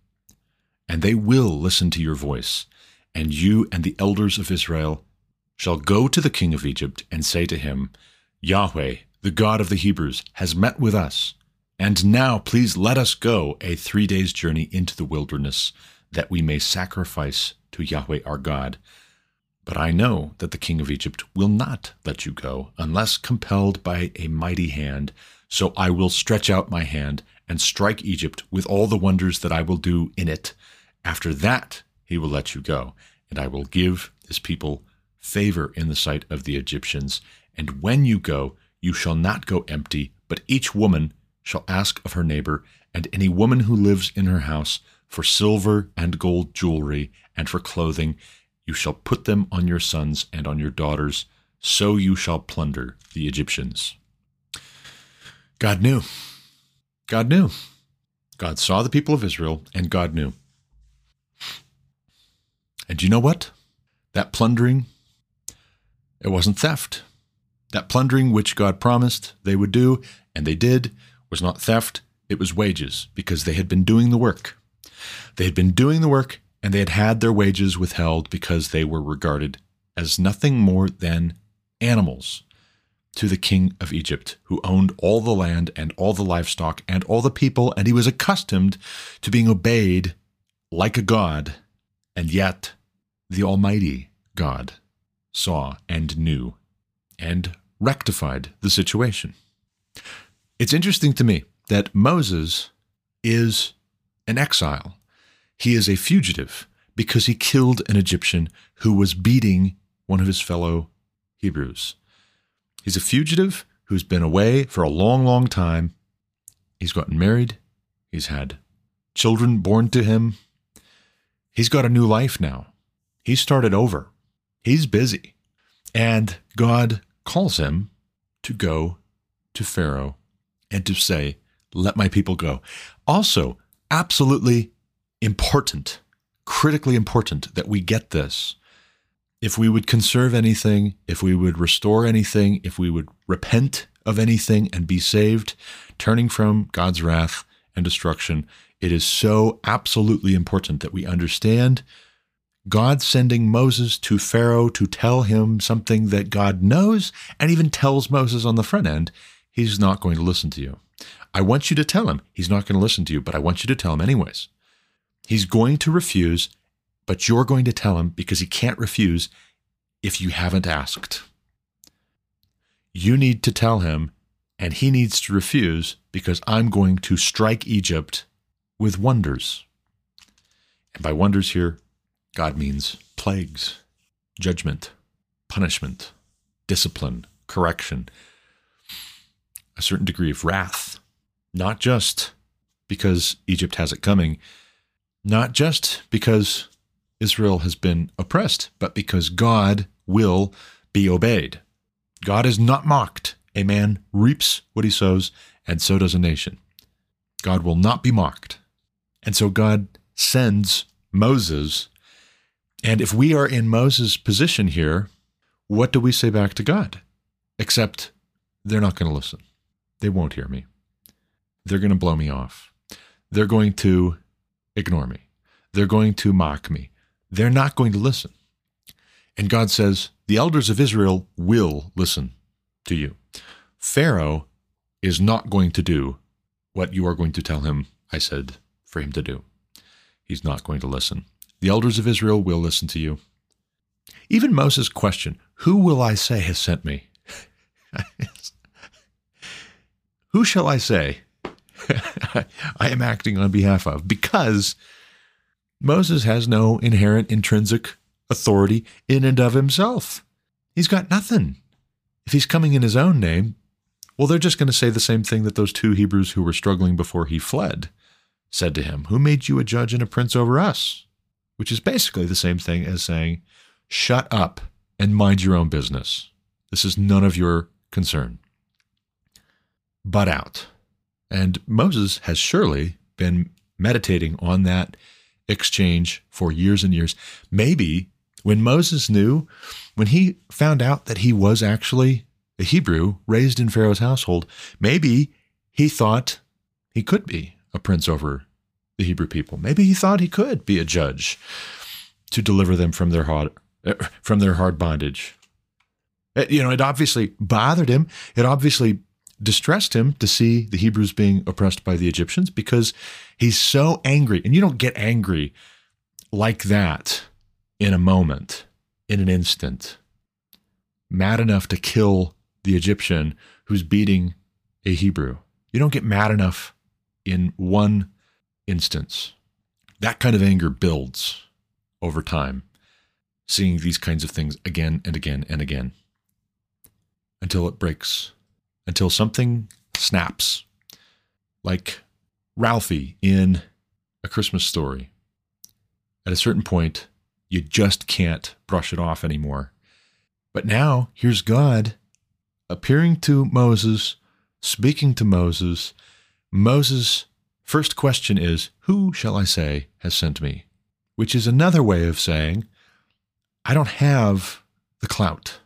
And they will listen to your voice, and you and the elders of Israel shall go to the king of Egypt and say to him, Yahweh, the God of the Hebrews, has met with us and now, please let us go a three days' journey into the wilderness, that we may sacrifice to Yahweh our God. But I know that the king of Egypt will not let you go, unless compelled by a mighty hand. So I will stretch out my hand and strike Egypt with all the wonders that I will do in it. After that, he will let you go, and I will give this people favor in the sight of the Egyptians. And when you go, you shall not go empty, but each woman shall ask of her neighbor, and any woman who lives in her house, for silver and gold jewelry, and for clothing, you shall put them on your sons and on your daughters, so you shall plunder the Egyptians. God knew. God knew. God saw the people of Israel, and God knew. And you know what? That plundering, it wasn't theft. That plundering which God promised they would do, and they did, was not theft, it was wages, because they had been doing the work. They had been doing the work, and they had had their wages withheld because they were regarded as nothing more than animals to the king of Egypt, who owned all the land and all the livestock and all the people, and he was accustomed to being obeyed like a god, and yet the Almighty God saw and knew and rectified the situation. It's interesting to me that Moses is an exile. He is a fugitive because he killed an Egyptian who was beating one of his fellow Hebrews. He's a fugitive who's been away for a long, long time. He's gotten married. He's had children born to him. He's got a new life now. He started over. He's busy. And God calls him to go to Pharaoh and to say, Let my people go. Also, absolutely important, critically important that we get this. If we would conserve anything, if we would restore anything, if we would repent of anything and be saved, turning from God's wrath and destruction, it is so absolutely important that we understand God sending Moses to Pharaoh to tell him something that God knows and even tells Moses on the front end, he's not going to listen to you. I want you to tell him he's not going to listen to you, but I want you to tell him anyways. He's going to refuse, but you're going to tell him because he can't refuse if you haven't asked. You need to tell him, and he needs to refuse because I'm going to strike Egypt with wonders. And by wonders here, God means plagues, judgment, punishment, discipline, correction, a certain degree of wrath, not just because Egypt has it coming, not just because Israel has been oppressed, but because God will be obeyed. God is not mocked. A man reaps what he sows, and so does a nation. God will not be mocked. And so God sends Moses and if we are in Moses' position here, what do we say back to God? Except they're not going to listen. They won't hear me. They're going to blow me off. They're going to ignore me. They're going to mock me. They're not going to listen. And God says, the elders of Israel will listen to you. Pharaoh is not going to do what you are going to tell him I said for him to do. He's not going to listen. The elders of Israel will listen to you. Even Moses' question, Who will I say has sent me? Who shall I say I am acting on behalf of? Because Moses has no inherent intrinsic authority in and of himself. He's got nothing. If he's coming in his own name, well, they're just going to say the same thing that those two Hebrews who were struggling before he fled said to him Who made you a judge and a prince over us? Which is basically the same thing as saying, shut up and mind your own business. This is none of your concern. But out. And Moses has surely been meditating on that exchange for years and years. Maybe when Moses knew, when he found out that he was actually a Hebrew raised in Pharaoh's household, maybe he thought he could be a prince over the Hebrew people. Maybe he thought he could be a judge to deliver them from their hard uh, from their hard bondage. It, uh, you know, it obviously bothered him. It obviously distressed him to see the Hebrews being oppressed by the Egyptians because he's so angry. And you don't get angry like that in a moment, in an instant. Mad enough to kill the Egyptian who's beating a Hebrew. You don't get mad enough in one instance. That kind of anger builds over time, seeing these kinds of things again and again and again until it breaks, until something snaps. Like Ralphie in A Christmas Story. At a certain point, you just can't brush it off anymore. But now here's God appearing to Moses, speaking to Moses. Moses' first question is, Who shall I say has sent me? Which is another way of saying, I don't have the clout.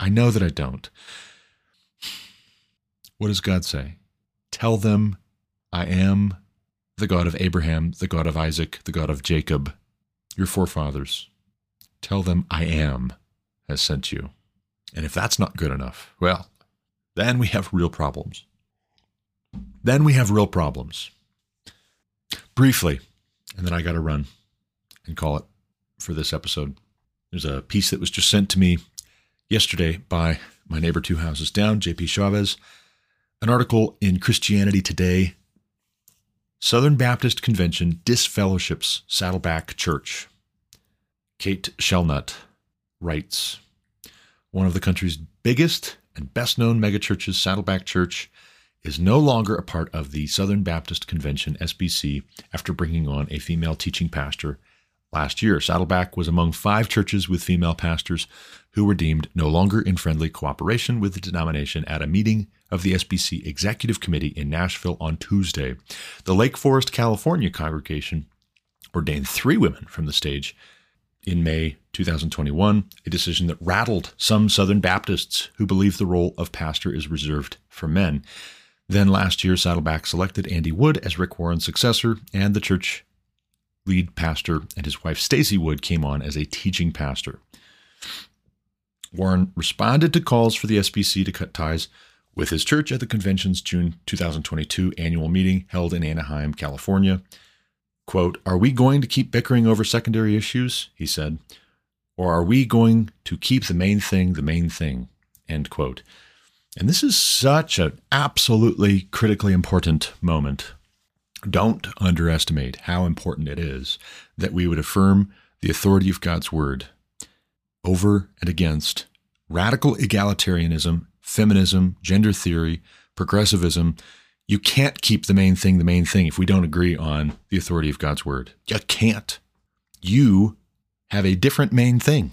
I know that I don't. What does God say? Tell them I am the God of Abraham, the God of Isaac, the God of Jacob, your forefathers. Tell them I am has sent you. And if that's not good enough, well, then we have real problems. Then we have real problems. Briefly, and then I got to run and call it for this episode. There's a piece that was just sent to me yesterday by my neighbor two houses down, JP Chavez, an article in Christianity Today Southern Baptist Convention disfellowships Saddleback Church. Kate Shellnutt writes One of the country's biggest and best known megachurches, Saddleback Church, is no longer a part of the Southern Baptist Convention, SBC, after bringing on a female teaching pastor last year. Saddleback was among five churches with female pastors who were deemed no longer in friendly cooperation with the denomination at a meeting of the SBC Executive Committee in Nashville on Tuesday. The Lake Forest, California congregation ordained three women from the stage in May 2021, a decision that rattled some Southern Baptists who believe the role of pastor is reserved for men. Then last year, Saddleback selected Andy Wood as Rick Warren's successor, and the church lead pastor and his wife Stacie Wood came on as a teaching pastor. Warren responded to calls for the SBC to cut ties with his church at the convention's June 2022 annual meeting held in Anaheim, California. Quote, Are we going to keep bickering over secondary issues? He said. Or are we going to keep the main thing the main thing? End quote. And this is such an absolutely critically important moment. Don't underestimate how important it is that we would affirm the authority of God's word over and against radical egalitarianism, feminism, gender theory, progressivism. You can't keep the main thing the main thing if we don't agree on the authority of God's word. You can't. You have a different main thing.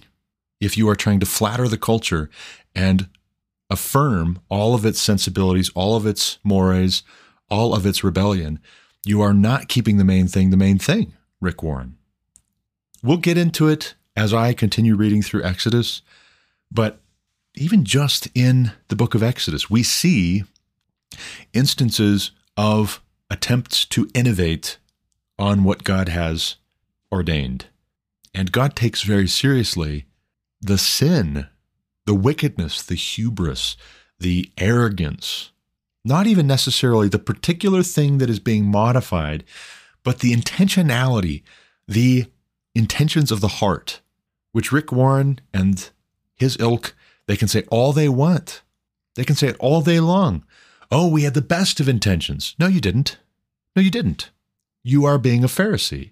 If you are trying to flatter the culture and affirm all of its sensibilities, all of its mores, all of its rebellion, you are not keeping the main thing the main thing, Rick Warren. We'll get into it as I continue reading through Exodus, but even just in the book of Exodus, we see instances of attempts to innovate on what God has ordained. And God takes very seriously the sin, the wickedness, the hubris, the arrogance, not even necessarily the particular thing that is being modified, but the intentionality, the intentions of the heart, which Rick Warren and his ilk, they can say all they want. They can say it all day long. Oh, we had the best of intentions. No, you didn't. No, you didn't. You are being a Pharisee.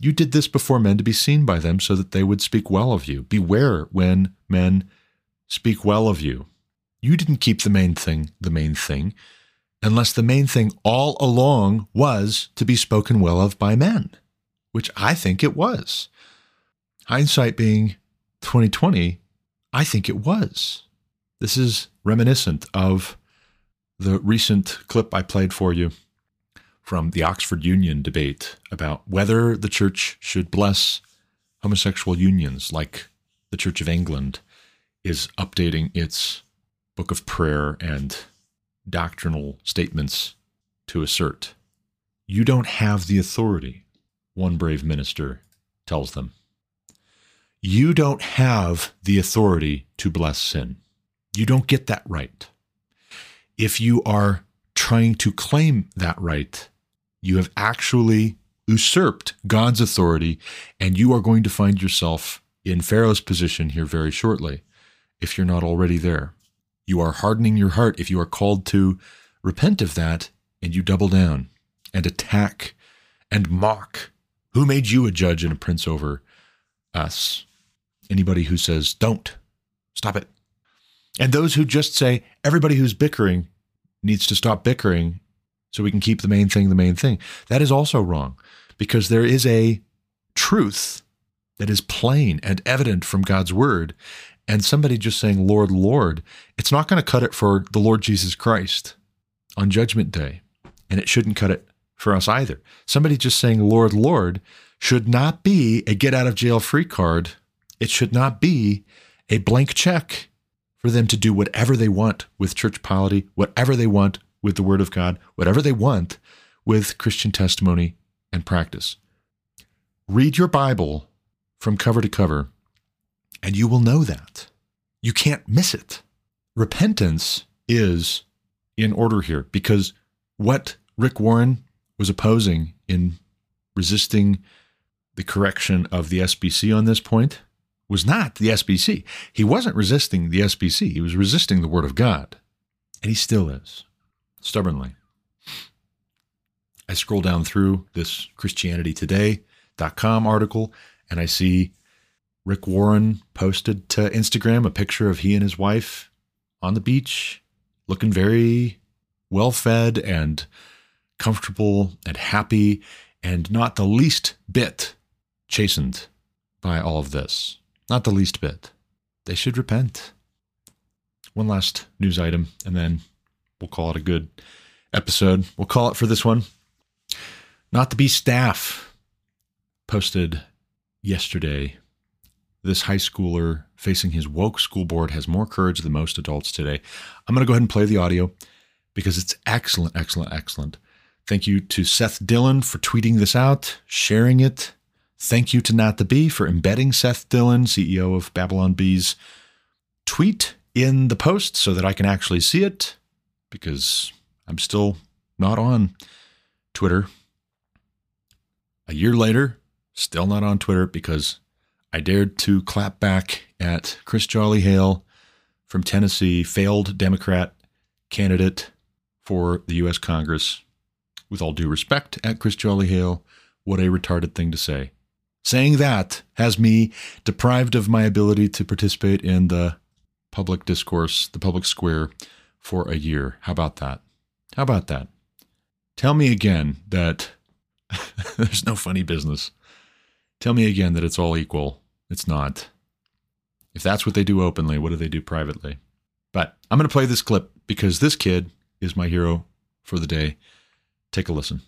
You did this before men to be seen by them so that they would speak well of you. Beware when men speak well of you. You didn't keep the main thing the main thing unless the main thing all along was to be spoken well of by men, which I think it was. Hindsight being 2020, I think it was. This is reminiscent of the recent clip I played for you from the Oxford Union debate about whether the church should bless homosexual unions like the Church of England is updating its book of prayer and doctrinal statements to assert. You don't have the authority, one brave minister tells them. You don't have the authority to bless sin. You don't get that right. If you are trying to claim that right, you have actually usurped God's authority, and you are going to find yourself in Pharaoh's position here very shortly, if you're not already there. You are hardening your heart if you are called to repent of that and you double down and attack and mock. Who made you a judge and a prince over us? Anybody who says, don't, stop it. And those who just say, everybody who's bickering needs to stop bickering so we can keep the main thing the main thing. That is also wrong because there is a truth that is plain and evident from God's word, and somebody just saying, Lord, Lord, it's not going to cut it for the Lord Jesus Christ on Judgment Day. And it shouldn't cut it for us either. Somebody just saying, Lord, Lord, should not be a get out of jail free card. It should not be a blank check for them to do whatever they want with church polity, whatever they want with the Word of God, whatever they want with Christian testimony and practice. Read your Bible from cover to cover, and you will know that. You can't miss it. Repentance is in order here because what Rick Warren was opposing in resisting the correction of the SBC on this point was not the SBC. He wasn't resisting the SBC, he was resisting the Word of God. And he still is, stubbornly. I scroll down through this ChristianityToday.com article and I see Rick Warren posted to Instagram a picture of he and his wife on the beach, looking very well fed and comfortable and happy, and not the least bit chastened by all of this. Not the least bit. They should repent. One last news item, and then we'll call it a good episode. We'll call it for this one. Not the Bee staff posted yesterday. This high schooler facing his woke school board has more courage than most adults today. I'm going to go ahead and play the audio because it's excellent, excellent, excellent. Thank you to Seth Dillon for tweeting this out, sharing it. Thank you to Not the Bee for embedding Seth Dillon, CEO of Babylon Bee's, tweet in the post so that I can actually see it because I'm still not on Twitter. A year later, still not on Twitter because I dared to clap back at Chris Jolly Hale from Tennessee, failed Democrat candidate for the U.S. Congress. With all due respect, at Chris Jolly Hale, what a retarded thing to say. Saying that has me deprived of my ability to participate in the public discourse, the public square, for a year. How about that? How about that? Tell me again that there's no funny business. Tell me again that it's all equal. It's not. If that's what they do openly, what do they do privately? But I'm going to play this clip because this kid is my hero for the day. Take a listen.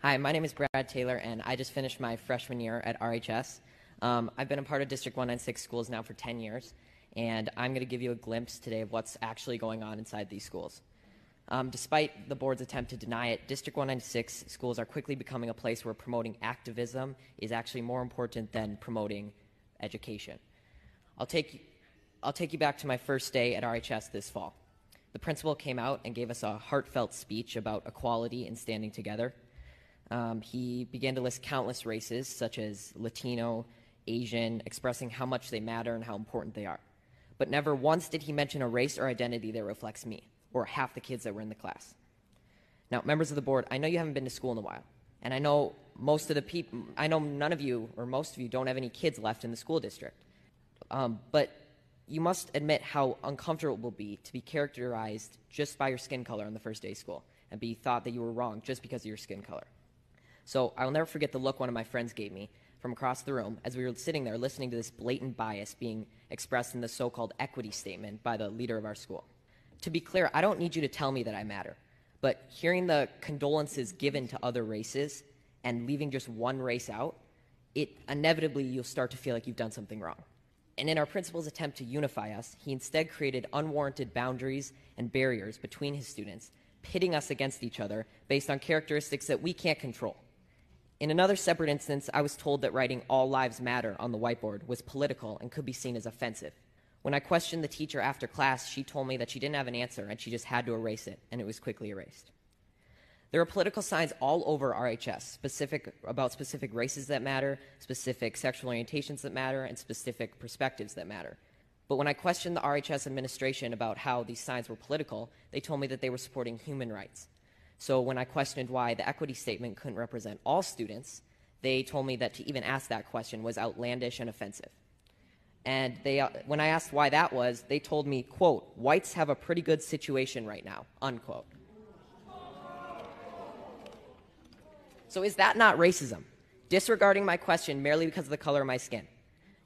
Hi, my name is Brad Taylor, and I just finished my freshman year at RHS. Um, I've been a part of District 196 schools now for 10 years, and I'm going to give you a glimpse today of what's actually going on inside these schools. Um, despite the board's attempt to deny it, District 196 schools are quickly becoming a place where promoting activism is actually more important than promoting education. I'll take, I'll take you back to my first day at RHS this fall. The principal came out and gave us a heartfelt speech about equality and standing together. Um, he began to list countless races, such as Latino, Asian, expressing how much they matter and how important they are. But never once did he mention a race or identity that reflects me, or half the kids that were in the class. Now, members of the board, I know you haven't been to school in a while, and I know most of the people, I know none of you, or most of you, don't have any kids left in the school district. Um, but you must admit how uncomfortable it will be to be characterized just by your skin color on the first day of school and be thought that you were wrong just because of your skin color. So I will never forget the look one of my friends gave me from across the room as we were sitting there listening to this blatant bias being expressed in the so called equity statement by the leader of our school. To be clear, I don't need you to tell me that I matter, but hearing the condolences given to other races and leaving just one race out, it inevitably you'll start to feel like you've done something wrong. And in our principal's attempt to unify us, he instead created unwarranted boundaries and barriers between his students, pitting us against each other based on characteristics that we can't control. In another separate instance, I was told that writing All Lives Matter on the whiteboard was political and could be seen as offensive. When I questioned the teacher after class, she told me that she didn't have an answer and she just had to erase it, and it was quickly erased. There are political signs all over RHS specific about specific races that matter, specific sexual orientations that matter, and specific perspectives that matter. But when I questioned the RHS administration about how these signs were political, they told me that they were supporting human rights. So when I questioned why the equity statement couldn't represent all students, they told me that to even ask that question was outlandish and offensive. And they, uh, when I asked why that was, they told me, quote, whites have a pretty good situation right now, unquote. So is that not racism? Disregarding my question merely because of the color of my skin.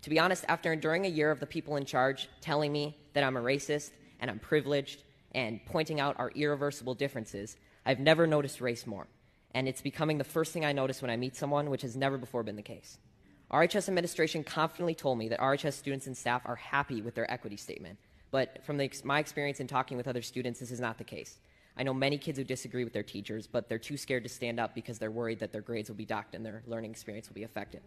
To be honest, after enduring a year of the people in charge telling me that I'm a racist and I'm privileged and pointing out our irreversible differences, I've never noticed race more. And it's becoming the first thing I notice when I meet someone, which has never before been the case. RHS administration confidently told me that RHS students and staff are happy with their equity statement. But from the, my experience in talking with other students, this is not the case. I know many kids who disagree with their teachers, but they're too scared to stand up because they're worried that their grades will be docked and their learning experience will be affected.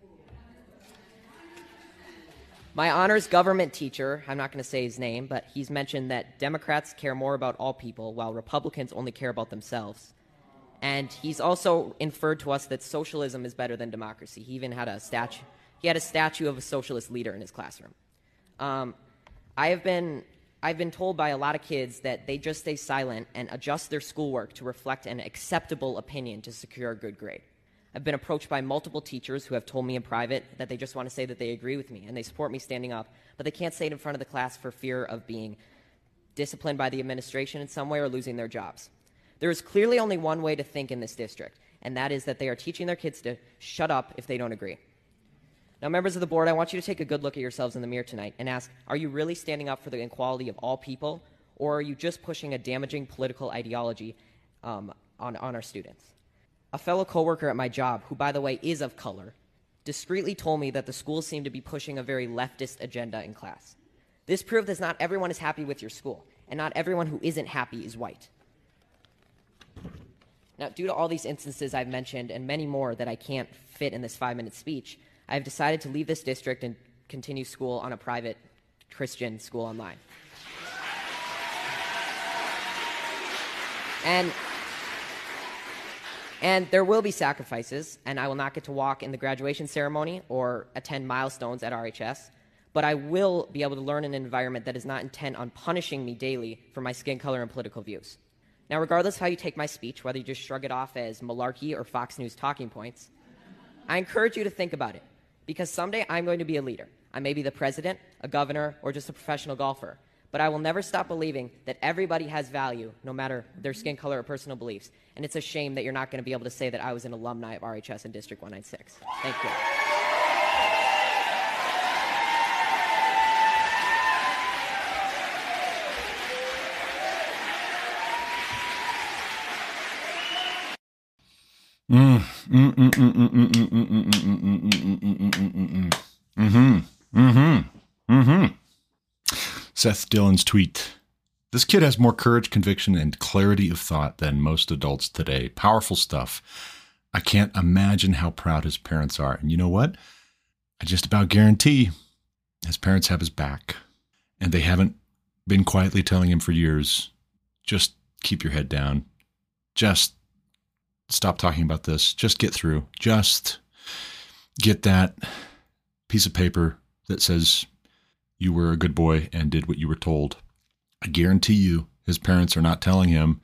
My honors government teacher, I'm not going to say his name, but he's mentioned that Democrats care more about all people while Republicans only care about themselves. And he's also inferred to us that socialism is better than democracy. He even had a statue. He had a statue of a socialist leader in his classroom. Um, I have been I've been told by a lot of kids that they just stay silent and adjust their schoolwork to reflect an acceptable opinion to secure a good grade. I've been approached by multiple teachers who have told me in private that they just want to say that they agree with me and they support me standing up, but they can't say it in front of the class for fear of being disciplined by the administration in some way or losing their jobs. There is clearly only one way to think in this district, and that is that they are teaching their kids to shut up if they don't agree. Now, members of the board, I want you to take a good look at yourselves in the mirror tonight and ask Are you really standing up for the equality of all people, or are you just pushing a damaging political ideology um, on, on our students? A fellow coworker at my job, who, by the way, is of color, discreetly told me that the school seemed to be pushing a very leftist agenda in class. This proved that not everyone is happy with your school, and not everyone who isn't happy is white. Now, due to all these instances I've mentioned and many more that I can't fit in this five minute speech, I have decided to leave this district and continue school on a private Christian school online. And and there will be sacrifices, and I will not get to walk in the graduation ceremony or attend milestones at RHS, but I will be able to learn in an environment that is not intent on punishing me daily for my skin color and political views. Now, regardless of how you take my speech, whether you just shrug it off as malarkey or Fox News talking points, I encourage you to think about it because someday I'm going to be a leader. I may be the president, a governor, or just a professional golfer. But I will never stop believing that everybody has value, no matter their skin color or personal beliefs. And it's a shame that you're not going to be able to say that I was an alumni of RHS in District 196. Thank you. Seth Dillon's tweet. This kid has more courage, conviction, and clarity of thought than most adults today. Powerful stuff. I can't imagine how proud his parents are. And you know what? I just about guarantee his parents have his back. And they haven't been quietly telling him for years just keep your head down. Just stop talking about this. Just get through. Just get that piece of paper that says you were a good boy and did what you were told. I guarantee you, his parents are not telling him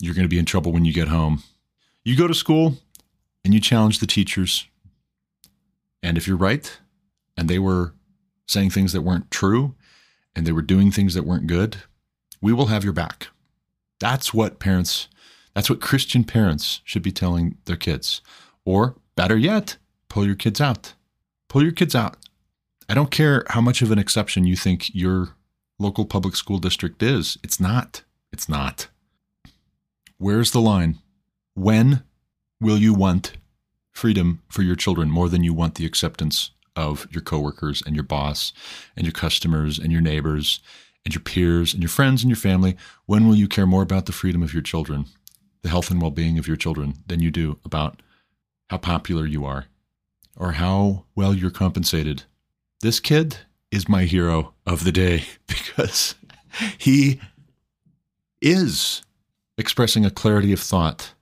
you're going to be in trouble when you get home. You go to school and you challenge the teachers. And if you're right and they were saying things that weren't true and they were doing things that weren't good, we will have your back. That's what parents, that's what Christian parents should be telling their kids. Or better yet, pull your kids out. Pull your kids out. I don't care how much of an exception you think your local public school district is. It's not. It's not. Where's the line? When will you want freedom for your children more than you want the acceptance of your coworkers and your boss and your customers and your neighbors and your peers and your friends and your family? When will you care more about the freedom of your children, the health and well being of your children, than you do about how popular you are or how well you're compensated. This kid is my hero of the day because he is expressing a clarity of thought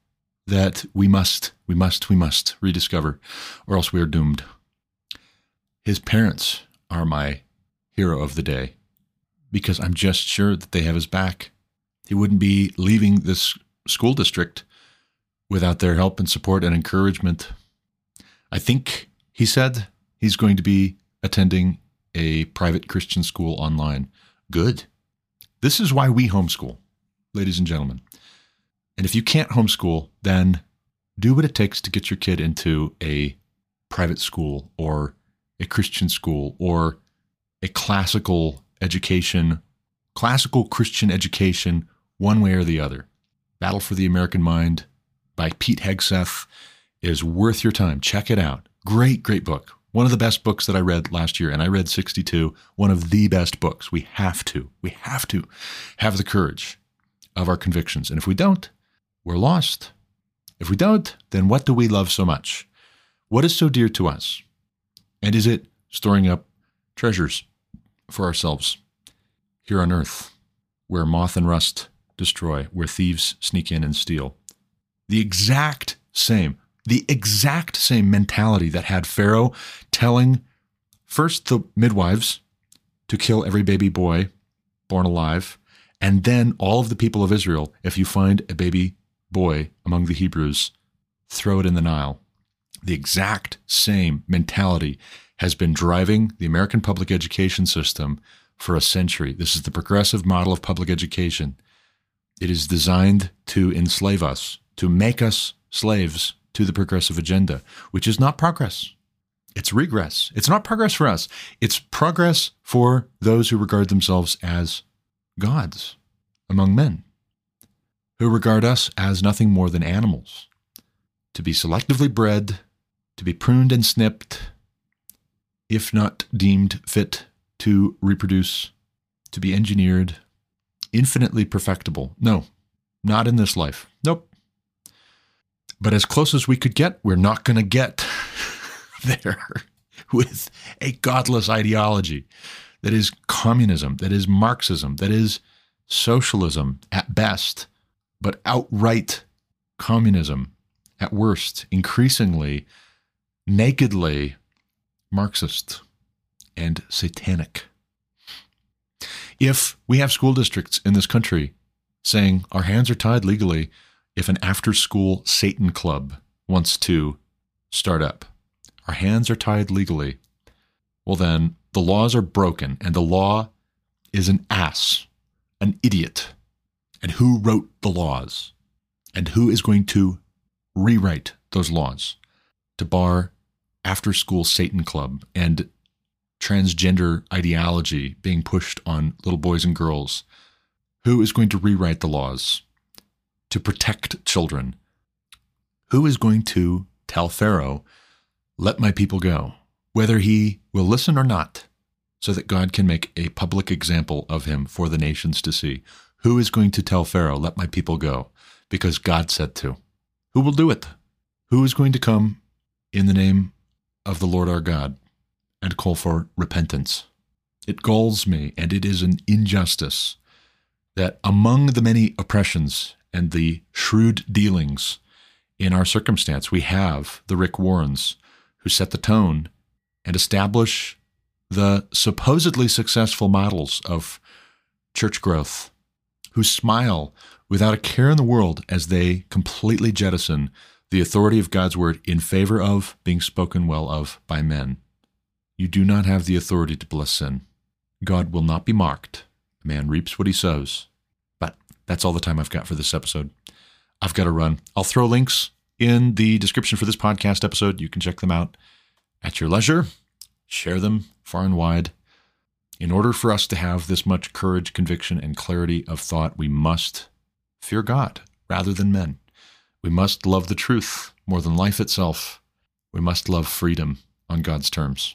that we must, we must, we must rediscover, or else we are doomed. His parents are my hero of the day because I'm just sure that they have his back. He wouldn't be leaving this school district without their help and support and encouragement. I think he said he's going to be attending a private Christian school online. Good. This is why we homeschool, ladies and gentlemen. And if you can't homeschool, then do what it takes to get your kid into a private school or a Christian school or a classical education, classical Christian education, one way or the other. Battle for the American Mind by Pete Hegseth is worth your time. Check it out. Great, great book. One of the best books that I read last year, and I read 62. One of the best books. We have to, we have to have the courage of our convictions. And if we don't, we're lost. If we don't, then what do we love so much? What is so dear to us? And is it storing up treasures for ourselves here on earth, where moth and rust destroy, where thieves sneak in and steal? The exact same the exact same mentality that had Pharaoh telling first the midwives to kill every baby boy born alive, and then all of the people of Israel, if you find a baby boy among the Hebrews, throw it in the Nile. The exact same mentality has been driving the American public education system for a century. This is the progressive model of public education. It is designed to enslave us, to make us slaves to the progressive agenda, which is not progress. It's regress. It's not progress for us. It's progress for those who regard themselves as gods among men, who regard us as nothing more than animals, to be selectively bred, to be pruned and snipped, if not deemed fit to reproduce, to be engineered, infinitely perfectible. No, not in this life. Nope. But as close as we could get, we're not going to get there with a godless ideology that is communism, that is Marxism, that is socialism at best, but outright communism at worst, increasingly, nakedly Marxist and satanic. If we have school districts in this country saying our hands are tied legally if an after school Satan club wants to start up. Our hands are tied legally. Well, then the laws are broken, and the law is an ass, an idiot. And who wrote the laws? And who is going to rewrite those laws to bar after school Satan club and transgender ideology being pushed on little boys and girls? Who is going to rewrite the laws? to protect children. Who is going to tell Pharaoh, let my people go, whether he will listen or not, so that God can make a public example of him for the nations to see? Who is going to tell Pharaoh, let my people go, because God said to? Who will do it? Who is going to come in the name of the Lord our God and call for repentance? It galls me, and it is an injustice that among the many oppressions and the shrewd dealings in our circumstance. We have the Rick Warrens who set the tone and establish the supposedly successful models of church growth, who smile without a care in the world as they completely jettison the authority of God's word in favor of being spoken well of by men. You do not have the authority to bless sin. God will not be mocked. A man reaps what he sows. But that's all the time I've got for this episode. I've got to run. I'll throw links in the description for this podcast episode. You can check them out at your leisure, share them far and wide. In order for us to have this much courage, conviction, and clarity of thought, we must fear God rather than men. We must love the truth more than life itself. We must love freedom on God's terms.